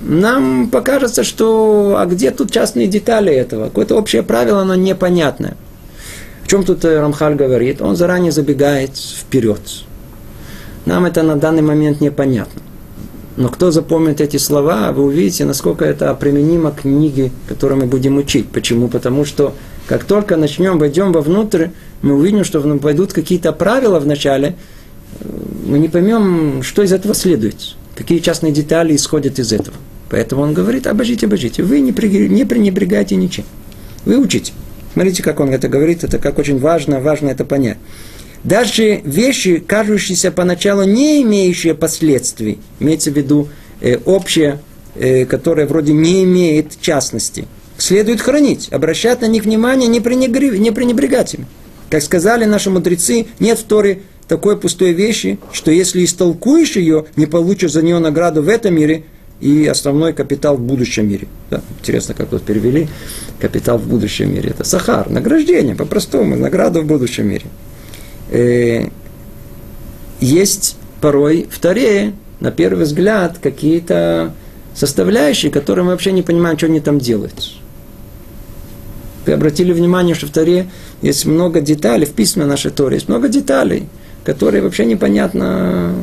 нам покажется, что а где тут частные детали этого? Какое-то общее правило, оно непонятное. В чем тут э, Рамхаль говорит? Он заранее забегает вперед. Нам это на данный момент непонятно. Но кто запомнит эти слова, вы увидите, насколько это применимо к книге, которую мы будем учить. Почему? Потому что как только начнем, войдем вовнутрь, мы увидим, что пойдут какие-то правила в начале, мы не поймем, что из этого следует, какие частные детали исходят из этого. Поэтому он говорит, обожите, обожите, вы не пренебрегайте ничем. Вы учите. Смотрите, как он это говорит, это как очень важно, важно это понять. Даже вещи, кажущиеся поначалу не имеющие последствий, имеется в виду э, общее, э, которое вроде не имеет частности, следует хранить, обращать на них внимание, не, пренебрег, не пренебрегать ими. Как сказали наши мудрецы, нет в Торе такой пустой вещи, что если истолкуешь ее, не получишь за нее награду в этом мире и основной капитал в будущем мире. Да, интересно, как вот перевели капитал в будущем мире. Это сахар, награждение, по-простому, награда в будущем мире. Э, есть порой в Таре, на первый взгляд, какие-то составляющие, которые мы вообще не понимаем, что они там делают. Вы обратили внимание, что в Таре есть много деталей, в письме нашей Торе есть много деталей – которые вообще непонятно,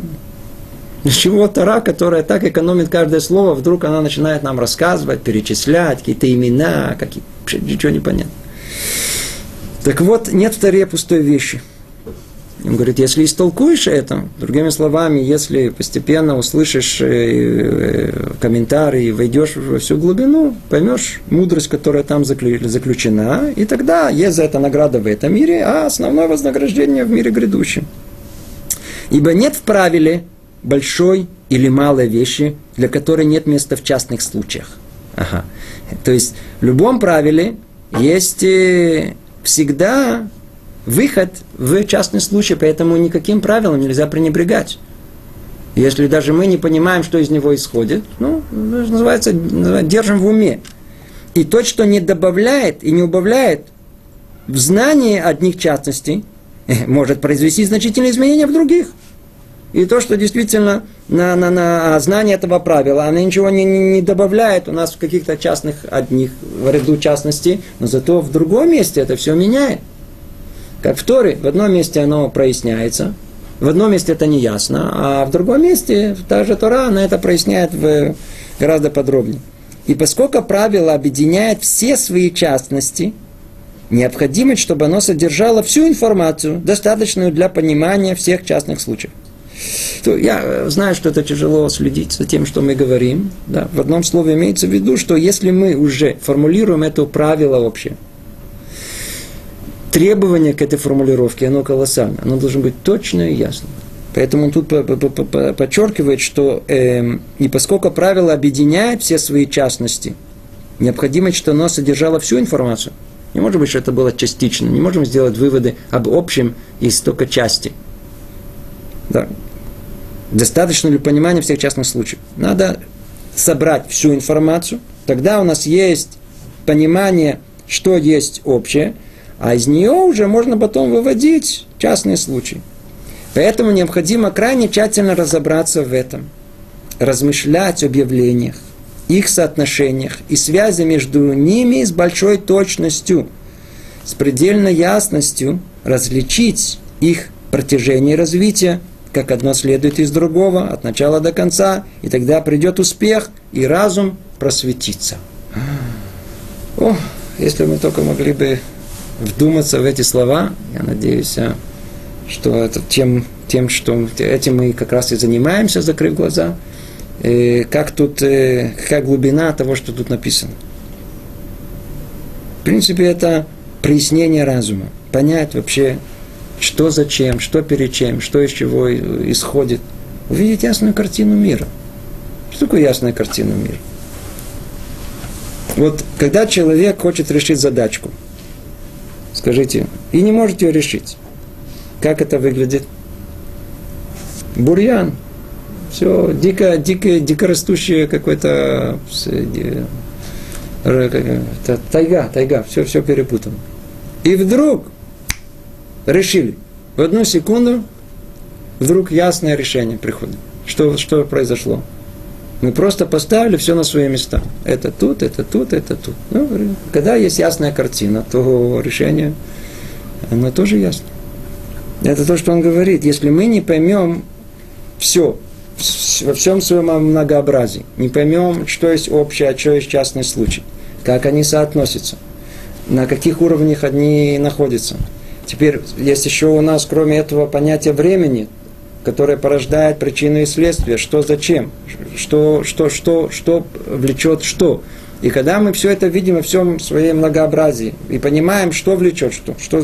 с чего Тара, которая так экономит каждое слово, вдруг она начинает нам рассказывать, перечислять какие-то имена, какие ничего не понятно. Так вот, нет в Таре пустой вещи. Он говорит, если истолкуешь это, другими словами, если постепенно услышишь э, э, комментарии, войдешь во всю глубину, поймешь мудрость, которая там заключена, и тогда есть за это награда в этом мире, а основное вознаграждение в мире грядущем. Ибо нет в правиле большой или малой вещи, для которой нет места в частных случаях. Ага. То есть в любом правиле есть э, всегда выход в частный случай, поэтому никаким правилам нельзя пренебрегать. Если даже мы не понимаем, что из него исходит, ну, называется, держим в уме. И то, что не добавляет и не убавляет в знании одних частностей, может произвести значительные изменения в других. И то, что действительно на, на, на знание этого правила, она ничего не, не добавляет у нас в каких-то частных одних, в ряду частностей, но зато в другом месте это все меняет. Как в Торе, в одном месте оно проясняется, в одном месте это не ясно, а в другом месте та же Тора, она это проясняет в, гораздо подробнее. И поскольку правило объединяет все свои частности, необходимо, чтобы оно содержало всю информацию, достаточную для понимания всех частных случаев то я э, знаю, что это тяжело следить за тем, что мы говорим. Да. В одном слове имеется в виду, что если мы уже формулируем это правило вообще, требование к этой формулировке, оно колоссально. Оно должно быть точно и ясно. Поэтому он тут подчеркивает, что э, и поскольку правило объединяет все свои частности, необходимо, что оно содержало всю информацию. Не может быть, что это было частично. Не можем сделать выводы об общем из только части. Да. Достаточно ли понимания всех частных случаев? Надо собрать всю информацию, тогда у нас есть понимание, что есть общее, а из нее уже можно потом выводить частные случаи. Поэтому необходимо крайне тщательно разобраться в этом, размышлять об явлениях, их соотношениях и связи между ними с большой точностью, с предельной ясностью различить их протяжение развития, как одно следует из другого, от начала до конца, и тогда придет успех, и разум просветится. О, если мы только могли бы вдуматься в эти слова, я надеюсь, а, что это тем, тем, что этим мы как раз и занимаемся, закрыв глаза, и как тут, э, какая глубина того, что тут написано. В принципе, это прояснение разума, понять вообще, что зачем, что перед чем, что из чего исходит. Увидеть ясную картину мира. Что такое ясная картина мира? Вот когда человек хочет решить задачку, скажите, и не может ее решить, как это выглядит? Бурьян. Все, дико, дико, дикорастущее какой-то тайга, тайга, все, все перепутано. И вдруг решили. В одну секунду вдруг ясное решение приходит. Что, что произошло? Мы просто поставили все на свои места. Это тут, это тут, это тут. Ну, когда есть ясная картина, то решение, оно тоже ясно. Это то, что он говорит. Если мы не поймем все, во всем своем многообразии, не поймем, что есть общее, а что есть частный случай, как они соотносятся, на каких уровнях они находятся. Теперь есть еще у нас, кроме этого понятия времени, которое порождает причину и следствие, что зачем, что, что, что, что влечет что. И когда мы все это видим во всем своем многообразии и понимаем, что влечет что, что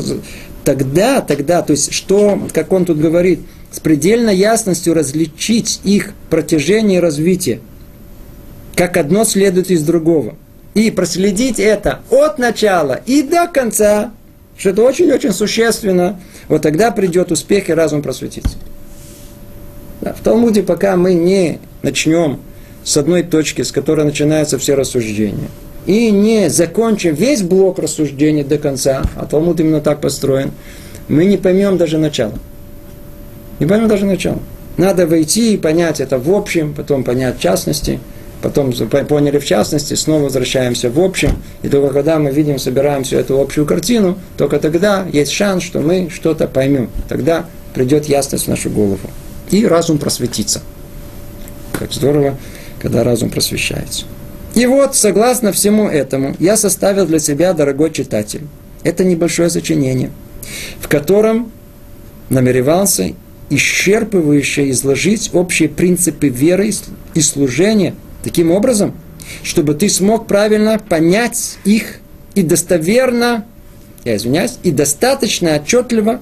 тогда, тогда, то есть что, как он тут говорит, с предельной ясностью различить их протяжение и развитие, как одно следует из другого. И проследить это от начала и до конца, что это очень-очень существенно, вот тогда придет успех и разум просветится. Да, в Талмуде, пока мы не начнем с одной точки, с которой начинаются все рассуждения, и не закончим весь блок рассуждений до конца, а Талмуд именно так построен, мы не поймем даже начало. Не поймем даже начало. Надо войти и понять это в общем, потом понять в частности, потом поняли в частности, снова возвращаемся в общем, и только когда мы видим, собираем всю эту общую картину, только тогда есть шанс, что мы что-то поймем. Тогда придет ясность в нашу голову и разум просветится. Как здорово, когда разум просвещается. И вот, согласно всему этому, я составил для себя, дорогой читатель, это небольшое сочинение, в котором намеревался исчерпывающе изложить общие принципы веры и служения таким образом, чтобы ты смог правильно понять их и достоверно, я извиняюсь, и достаточно отчетливо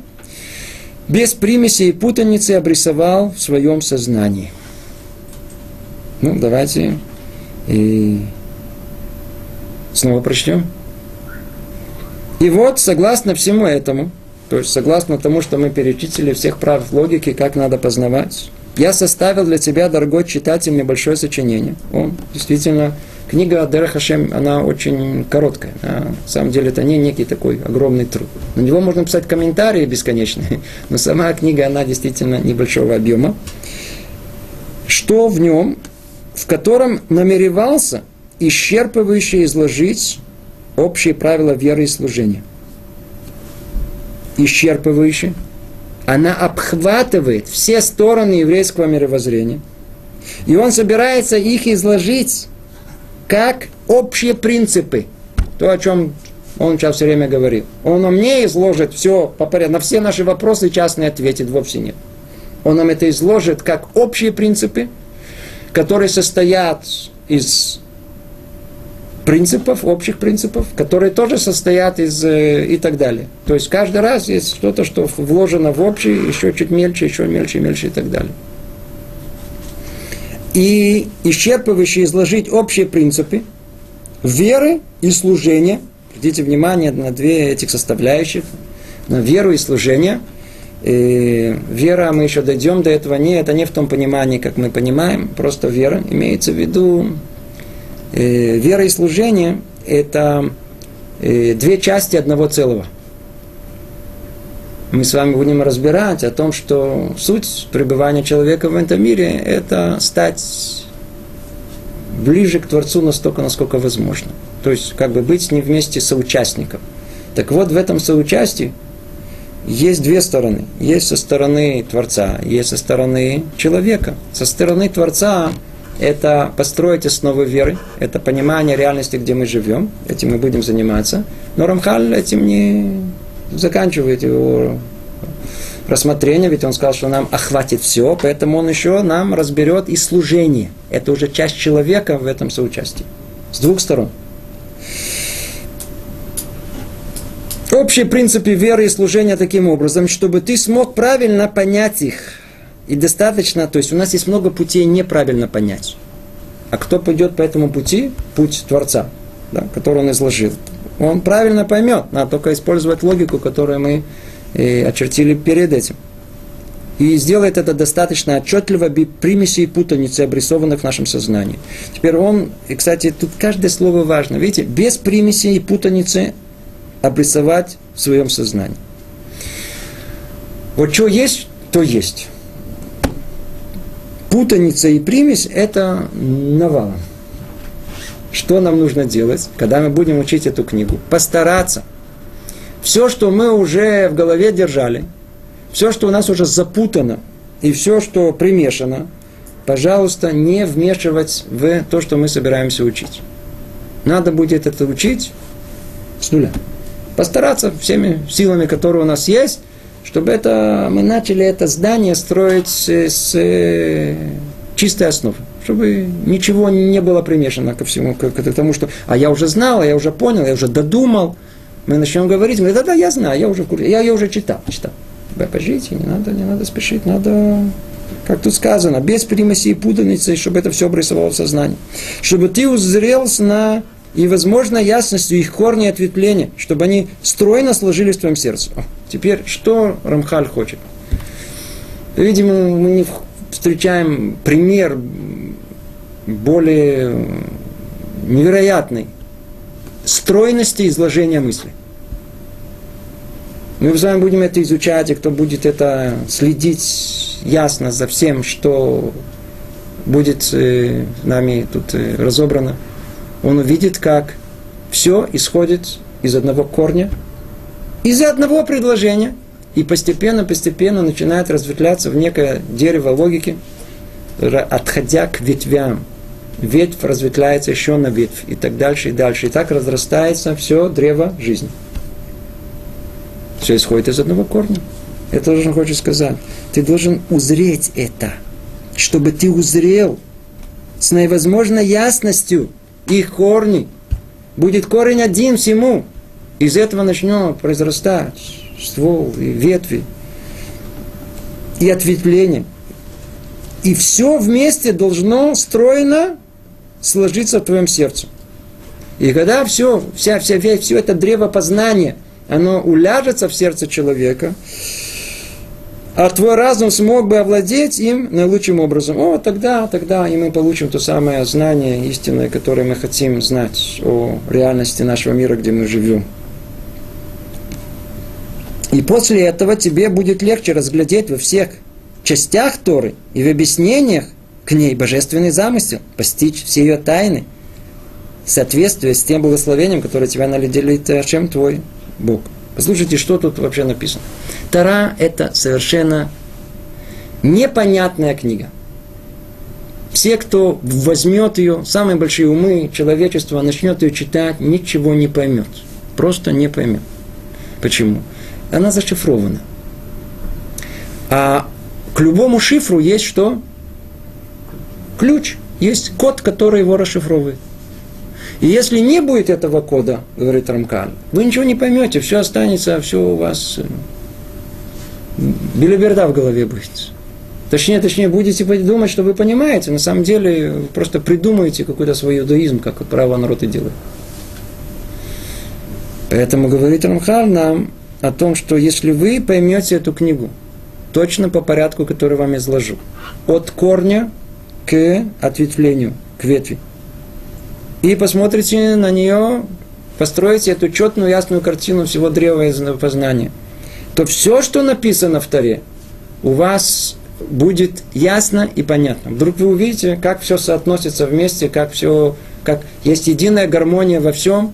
без примеси и путаницы обрисовал в своем сознании. Ну, давайте и снова прочтем. И вот, согласно всему этому, то есть согласно тому, что мы перечислили всех прав логики, как надо познавать, я составил для тебя, дорогой читатель, небольшое сочинение. Он действительно Книга Адера Хашем, она очень короткая. На самом деле это не некий такой огромный труд. На него можно писать комментарии бесконечные, но сама книга, она действительно небольшого объема. Что в нем, в котором намеревался исчерпывающе изложить общие правила веры и служения. Исчерпывающе. Она обхватывает все стороны еврейского мировоззрения. И он собирается их изложить как общие принципы. То, о чем он сейчас все время говорил. Он нам не изложит все по порядку. На все наши вопросы частные ответит, вовсе нет. Он нам это изложит как общие принципы, которые состоят из принципов, общих принципов, которые тоже состоят из э, и так далее. То есть каждый раз есть что-то, что вложено в общий, еще чуть мельче, еще мельче, мельче и так далее и исчерпывающе изложить общие принципы веры и служения. Обратите внимание на две этих составляющих, на веру и служение. И вера, мы еще дойдем до этого, не, это не в том понимании, как мы понимаем, просто вера. Имеется в виду, э, вера и служение – это э, две части одного целого. Мы с вами будем разбирать о том, что суть пребывания человека в этом мире – это стать ближе к Творцу настолько, насколько возможно. То есть, как бы быть с ним вместе соучастником. Так вот, в этом соучастии есть две стороны. Есть со стороны Творца, есть со стороны человека. Со стороны Творца это построить основы веры, это понимание реальности, где мы живем, этим мы будем заниматься. Но Рамхаль этим не заканчивает его рассмотрение, ведь он сказал, что нам охватит все, поэтому он еще нам разберет и служение. Это уже часть человека в этом соучастии. С двух сторон. Общие принципы веры и служения таким образом, чтобы ты смог правильно понять их. И достаточно, то есть у нас есть много путей неправильно понять. А кто пойдет по этому пути? Путь Творца, да, который он изложил. Он правильно поймет, надо только использовать логику, которую мы э, очертили перед этим. И сделает это достаточно отчетливо без примеси и путаницы, обрисованных в нашем сознании. Теперь он, и, кстати, тут каждое слово важно. Видите, без примеси и путаницы обрисовать в своем сознании. Вот что есть, то есть. Путаница и примесь – это навалом. Что нам нужно делать, когда мы будем учить эту книгу? Постараться. Все, что мы уже в голове держали, все, что у нас уже запутано, и все, что примешано, пожалуйста, не вмешивать в то, что мы собираемся учить. Надо будет это учить с нуля постараться всеми силами, которые у нас есть, чтобы это, мы начали это здание строить с, с э, чистой основы. Чтобы ничего не было примешано ко всему, к, к тому, что «а я уже знал, а я уже понял, я уже додумал». Мы начнем говорить, мы да-да, я знаю, я уже, я, я уже читал, читал. Пожите, не надо, не надо спешить, надо как тут сказано, без примеси и путаницы, чтобы это все обрисовало в сознании. Чтобы ты узрел на и, возможно, ясностью их корни и ответвления, чтобы они стройно сложились в твоем сердце. Теперь, что Рамхаль хочет? Видимо, мы не встречаем пример более невероятной стройности изложения мысли. Мы с вами будем это изучать, и кто будет это следить ясно за всем, что будет э, нами тут э, разобрано – он увидит, как все исходит из одного корня, из одного предложения, и постепенно-постепенно начинает разветвляться в некое дерево логики, отходя к ветвям. Ветвь разветвляется еще на ветвь, и так дальше, и дальше. И так разрастается все древо жизни. Все исходит из одного корня. Это тоже он хочет сказать. Ты должен узреть это, чтобы ты узрел с наивозможной ясностью – их корни. Будет корень один всему. Из этого начнет произрастать ствол и ветви и ответвление. И все вместе должно стройно сложиться в твоем сердце. И когда все, вся, вся, вся, все это древо познания, оно уляжется в сердце человека, а твой разум смог бы овладеть им наилучшим образом. О, тогда, тогда и мы получим то самое знание истинное, которое мы хотим знать о реальности нашего мира, где мы живем. И после этого тебе будет легче разглядеть во всех частях Торы и в объяснениях к ней божественный замысел, постичь все ее тайны, в соответствии с тем благословением, которое тебя наделит чем твой Бог. Послушайте, что тут вообще написано. Тара – это совершенно непонятная книга. Все, кто возьмет ее, самые большие умы человечества, начнет ее читать, ничего не поймет. Просто не поймет. Почему? Она зашифрована. А к любому шифру есть что? Ключ. Есть код, который его расшифровывает. И если не будет этого кода, говорит Рамкан, вы ничего не поймете, все останется, все у вас э, белиберда в голове будет. Точнее, точнее, будете думать, что вы понимаете, на самом деле вы просто придумаете какой-то свой иудаизм, как право народ и делает. Поэтому говорит Рамхал нам о том, что если вы поймете эту книгу, точно по порядку, который вам изложу, от корня к ответвлению, к ветви, и посмотрите на нее, построите эту четную, ясную картину всего древа познания, то все, что написано в Таре, у вас будет ясно и понятно. Вдруг вы увидите, как все соотносится вместе, как все, как есть единая гармония во всем,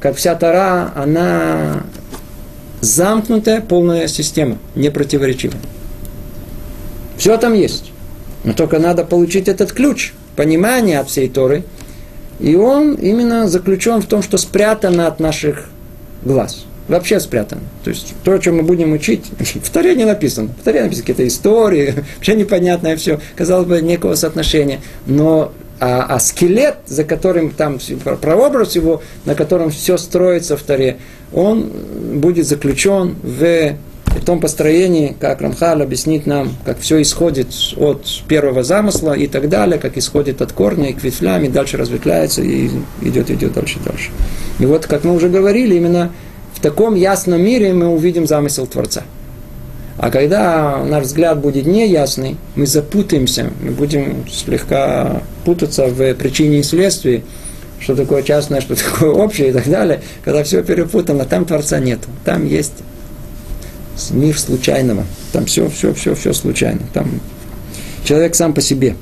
как вся Тара, она замкнутая, полная система, не противоречивая. Все там есть. Но только надо получить этот ключ, понимание от всей Торы. И он именно заключен в том, что спрятано от наших глаз вообще спрятано. То есть то, о чем мы будем учить, в Таре не написано. В Таре написаны какие-то истории, вообще непонятное все, казалось бы, некого соотношения. Но а, а скелет, за которым там прообраз его, на котором все строится в Таре, он будет заключен в том построении, как Рамхал объяснит нам, как все исходит от первого замысла и так далее, как исходит от корня и к ветвлям, и дальше разветвляется и идет, идет дальше, дальше. И вот, как мы уже говорили, именно в таком ясном мире мы увидим замысел Творца. А когда наш взгляд будет неясный, мы запутаемся, мы будем слегка путаться в причине и следствии, что такое частное, что такое общее и так далее. Когда все перепутано, там Творца нет. Там есть мир случайного. Там все, все, все, все случайно. Там человек сам по себе.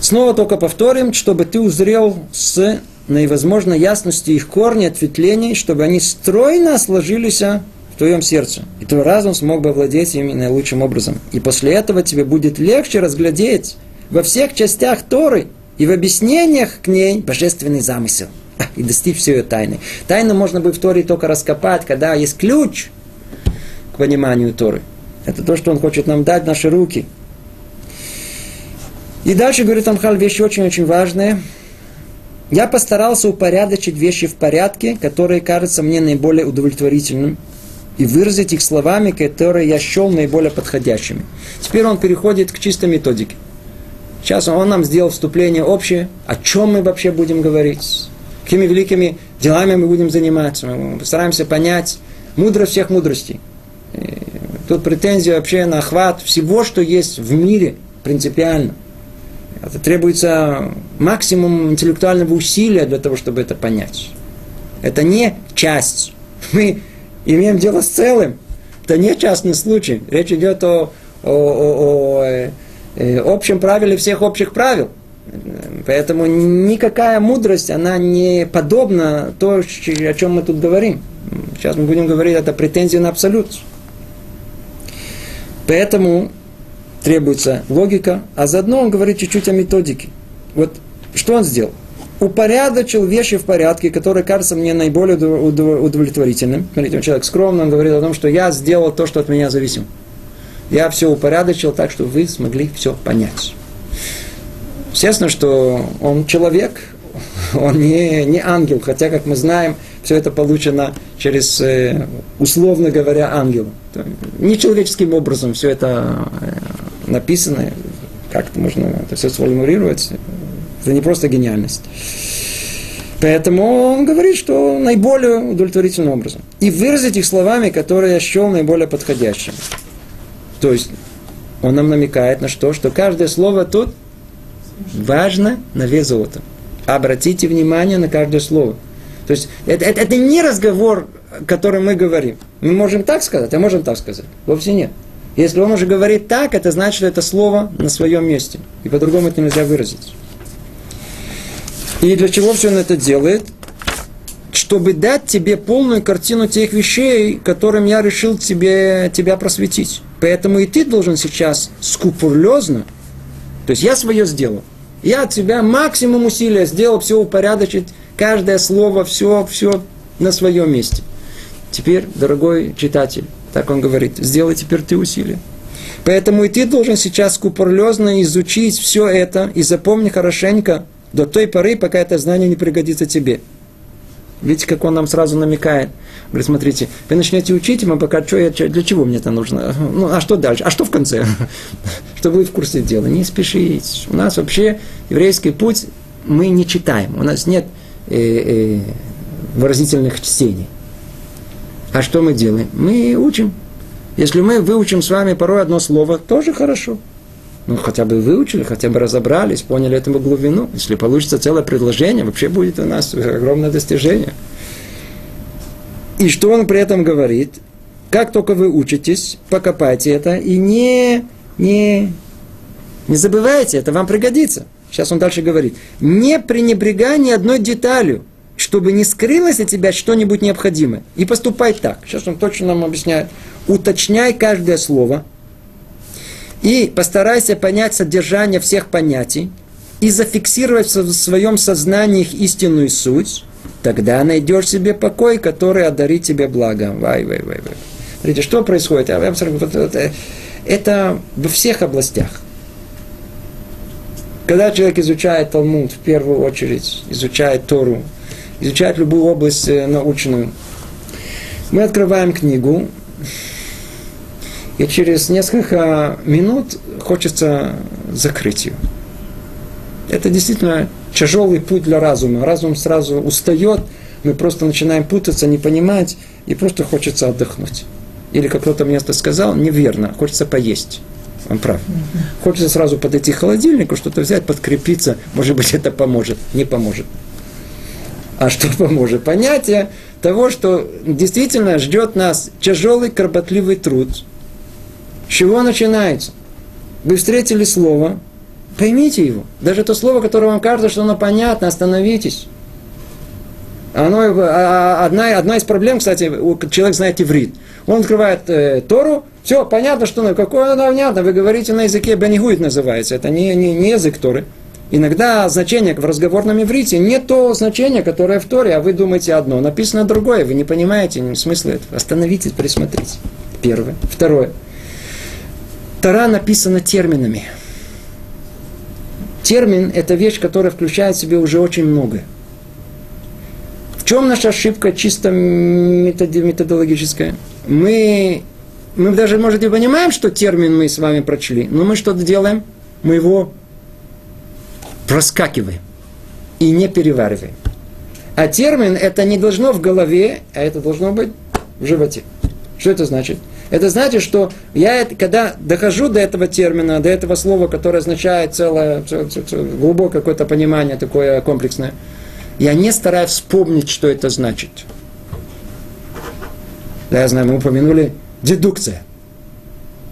Снова только повторим, чтобы ты узрел с наивозможной ясности их корни, ответвлений, чтобы они стройно сложились в твоем сердце. И твой разум смог бы овладеть ими наилучшим образом. И после этого тебе будет легче разглядеть во всех частях Торы и в объяснениях к ней божественный замысел. И достичь всей ее тайны. Тайну можно бы в Торе только раскопать, когда есть ключ к пониманию Торы. Это то, что он хочет нам дать наши руки. И дальше говорит Амхаль вещи очень-очень важные – я постарался упорядочить вещи в порядке, которые кажутся мне наиболее удовлетворительным, и выразить их словами, которые я счел наиболее подходящими. Теперь он переходит к чистой методике. Сейчас он нам сделал вступление общее, о чем мы вообще будем говорить, какими великими делами мы будем заниматься. Мы постараемся понять мудрость всех мудростей. Тут претензия вообще на охват всего, что есть в мире принципиально. Это требуется максимум интеллектуального усилия для того, чтобы это понять. Это не часть. Мы имеем дело с целым. Это не частный случай. Речь идет о, о, о, о э, э общем правиле всех общих правил. Поэтому никакая мудрость, она не подобна то, о чем мы тут говорим. Сейчас мы будем говорить, это претензия на абсолют. Поэтому требуется логика, а заодно он говорит чуть-чуть о методике. Вот что он сделал? Упорядочил вещи в порядке, которые кажутся мне наиболее удовлетворительным. Смотрите, он человек скромный, он говорит о том, что я сделал то, что от меня зависит. Я все упорядочил так, чтобы вы смогли все понять. Естественно, что он человек, он не, не ангел, хотя, как мы знаем, все это получено через, э, условно говоря, ангел. Нечеловеческим образом все это э, написано, как это можно это все сформулировать, это не просто гениальность. Поэтому он говорит, что наиболее удовлетворительным образом. И выразить их словами, которые я счел наиболее подходящими. То есть он нам намекает на что? Что каждое слово тут важно на вес золота. Обратите внимание на каждое слово. То есть это, это, это не разговор, который мы говорим. Мы можем так сказать, а можем так сказать. Вовсе нет. Если он уже говорит так, это значит, что это слово на своем месте. И по-другому это нельзя выразить. И для чего все он это делает? Чтобы дать тебе полную картину тех вещей, которым я решил тебе, тебя просветить. Поэтому и ты должен сейчас скупурлезно, то есть я свое сделал. Я от тебя максимум усилия сделал, все упорядочить, каждое слово, все, все на своем месте. Теперь, дорогой читатель, так он говорит, сделай теперь ты усилия. Поэтому и ты должен сейчас скупорлезно изучить все это и запомни хорошенько до той поры, пока это знание не пригодится тебе. Видите, как он нам сразу намекает. Говорит, смотрите, вы начнете учить, мы пока что, я, для чего мне это нужно? Ну, а что дальше? А что в конце? Чтобы вы в курсе дела. Не спешите. У нас вообще еврейский путь мы не читаем. У нас нет э, э, выразительных чтений. А что мы делаем? Мы учим. Если мы выучим с вами порой одно слово, тоже хорошо. Ну, хотя бы выучили, хотя бы разобрались, поняли этому глубину. Если получится целое предложение, вообще будет у нас огромное достижение. И что он при этом говорит? как только вы учитесь, покопайте это и не, не, не забывайте, это вам пригодится. Сейчас он дальше говорит. Не пренебрегай ни одной деталью, чтобы не скрылось от тебя что-нибудь необходимое. И поступай так. Сейчас он точно нам объясняет. Уточняй каждое слово и постарайся понять содержание всех понятий и зафиксировать в своем сознании их истинную суть, тогда найдешь себе покой, который одарит тебе благом. Вай, вай, вай, вай. Смотрите, что происходит? Это во всех областях. Когда человек изучает Талмуд, в первую очередь, изучает Тору, изучает любую область э, научную, мы открываем книгу, и через несколько минут хочется закрыть ее. Это действительно тяжелый путь для разума. Разум сразу устает, мы просто начинаем путаться, не понимать, и просто хочется отдохнуть. Или, как кто-то мне сказал, неверно, хочется поесть. Он прав. Хочется сразу подойти к холодильнику, что-то взять, подкрепиться. Может быть, это поможет. Не поможет. А что поможет? Понятие того, что действительно ждет нас тяжелый, кропотливый труд. С чего начинается? Вы встретили слово, поймите его. Даже то слово, которое вам кажется, что оно понятно, остановитесь. Оно, а, а, одна, одна из проблем, кстати, человек знает иврит. Он открывает э, Тору, все, понятно, что ну, какое оно понятно, вы говорите на языке Бенигуит называется, это не, не, не язык Торы. Иногда значение в разговорном иврите не то значение, которое в Торе, а вы думаете одно, написано другое, вы не понимаете смысла этого. Остановитесь, присмотрите. Первое. Второе. Тора написана терминами. Термин – это вещь, которая включает в себе уже очень многое. Чем наша ошибка чисто методологическая? Мы, мы даже, может, и понимаем, что термин мы с вами прочли, но мы что-то делаем? Мы его проскакиваем и не перевариваем. А термин это не должно в голове, а это должно быть в животе. Что это значит? Это значит, что я, когда дохожу до этого термина, до этого слова, которое означает целое, целое, целое глубокое какое-то понимание такое комплексное, я не стараюсь вспомнить, что это значит. Да, я знаю, мы упомянули дедукция.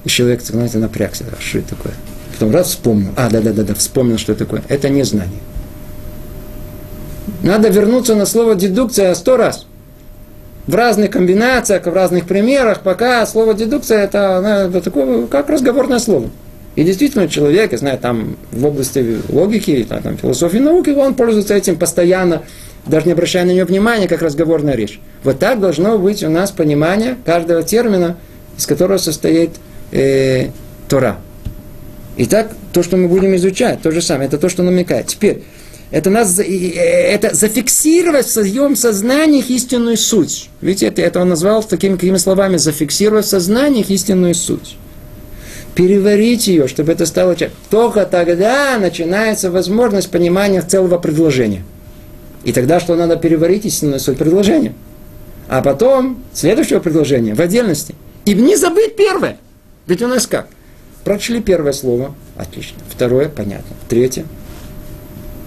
И человек, знаете, напрягся. А что это такое? Потом раз вспомнил. А, да-да-да, вспомнил, что это такое. Это не знание. Надо вернуться на слово дедукция сто раз. В разных комбинациях, в разных примерах, пока слово дедукция это, это такое, как разговорное слово. И действительно, человек, я знаю, там в области логики, там, там, философии науки, он пользуется этим постоянно, даже не обращая на нее внимания, как разговорная речь. Вот так должно быть у нас понимание каждого термина, из которого состоит э, Тора. Итак, то, что мы будем изучать, то же самое, это то, что намекает. Теперь, это, нас, это зафиксировать в своем сознании истинную суть. Видите, это, это он назвал такими какими словами, зафиксировать в сознании истинную суть переварить ее, чтобы это стало частью. Только тогда начинается возможность понимания целого предложения. И тогда что надо переварить истинную суть предложения. А потом следующего предложения в отдельности. И не забыть первое. Ведь у нас как? Прочли первое слово, отлично. Второе, понятно. Третье,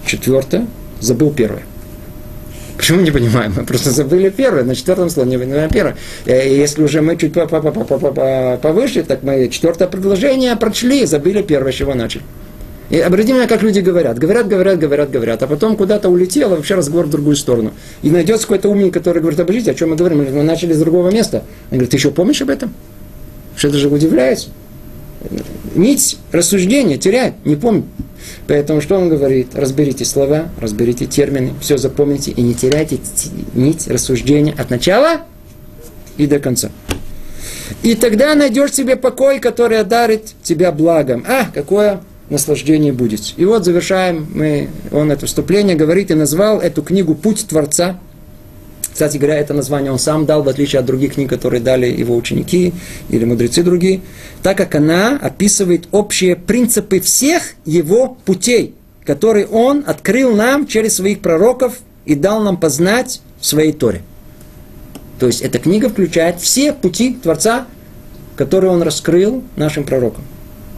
четвертое, забыл первое. Почему не понимаем? Мы просто забыли первое, на четвертом слове не понимаем первое. Э, если уже мы чуть повыше, так мы четвертое предложение прочли, забыли первое, с чего начали. И обратите внимание, как люди говорят. Говорят, говорят, говорят, говорят. А потом куда-то улетело, вообще разговор в другую сторону. И найдется какой-то умник, который говорит, обождите, о чем мы говорим? Мы начали с другого места. Он говорит, ты еще помнишь об этом? Что это же удивляется. Нить рассуждения теряет, не помню. Поэтому что он говорит? Разберите слова, разберите термины, все запомните и не теряйте нить рассуждения от начала и до конца. И тогда найдешь себе покой, который дарит тебя благом. А, какое наслаждение будет. И вот завершаем мы, он это вступление говорит и назвал эту книгу «Путь Творца», кстати говоря, это название он сам дал, в отличие от других книг, которые дали его ученики или мудрецы другие, так как она описывает общие принципы всех его путей, которые он открыл нам через своих пророков и дал нам познать в своей Торе. То есть эта книга включает все пути Творца, которые он раскрыл нашим пророкам.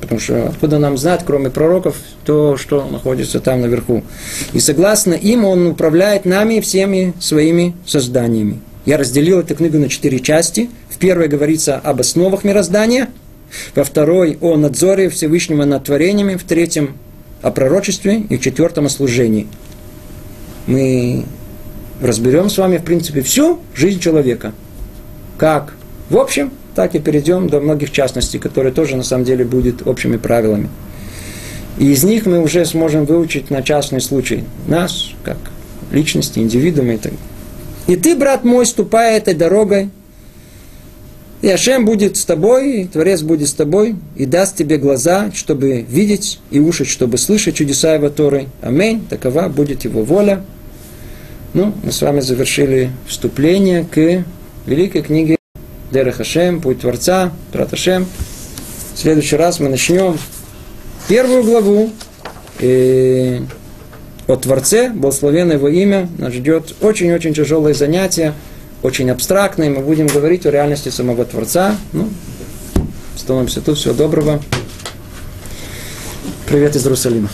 Потому что откуда нам знать, кроме пророков, то, что находится там наверху. И согласно им он управляет нами всеми своими созданиями. Я разделил эту книгу на четыре части. В первой говорится об основах мироздания, во второй о надзоре Всевышнего над творениями, в третьем о пророчестве и в четвертом о служении. Мы разберем с вами, в принципе, всю жизнь человека. Как в общем, так и перейдем до многих частностей, которые тоже на самом деле будут общими правилами. И из них мы уже сможем выучить на частный случай нас, как личности, индивидуума и так И ты, брат мой, ступай этой дорогой, и Ашем будет с тобой, и Творец будет с тобой, и даст тебе глаза, чтобы видеть, и уши, чтобы слышать чудеса его Торы. Аминь. Такова будет его воля. Ну, мы с вами завершили вступление к великой книге Дерех Ашем, Путь Творца, Трат Ашем. В следующий раз мы начнем первую главу и о Творце, благословенное его имя. Нас ждет очень-очень тяжелое занятие, очень абстрактное. Мы будем говорить о реальности самого Творца. Ну, становимся тут. Всего доброго. Привет из Иерусалима.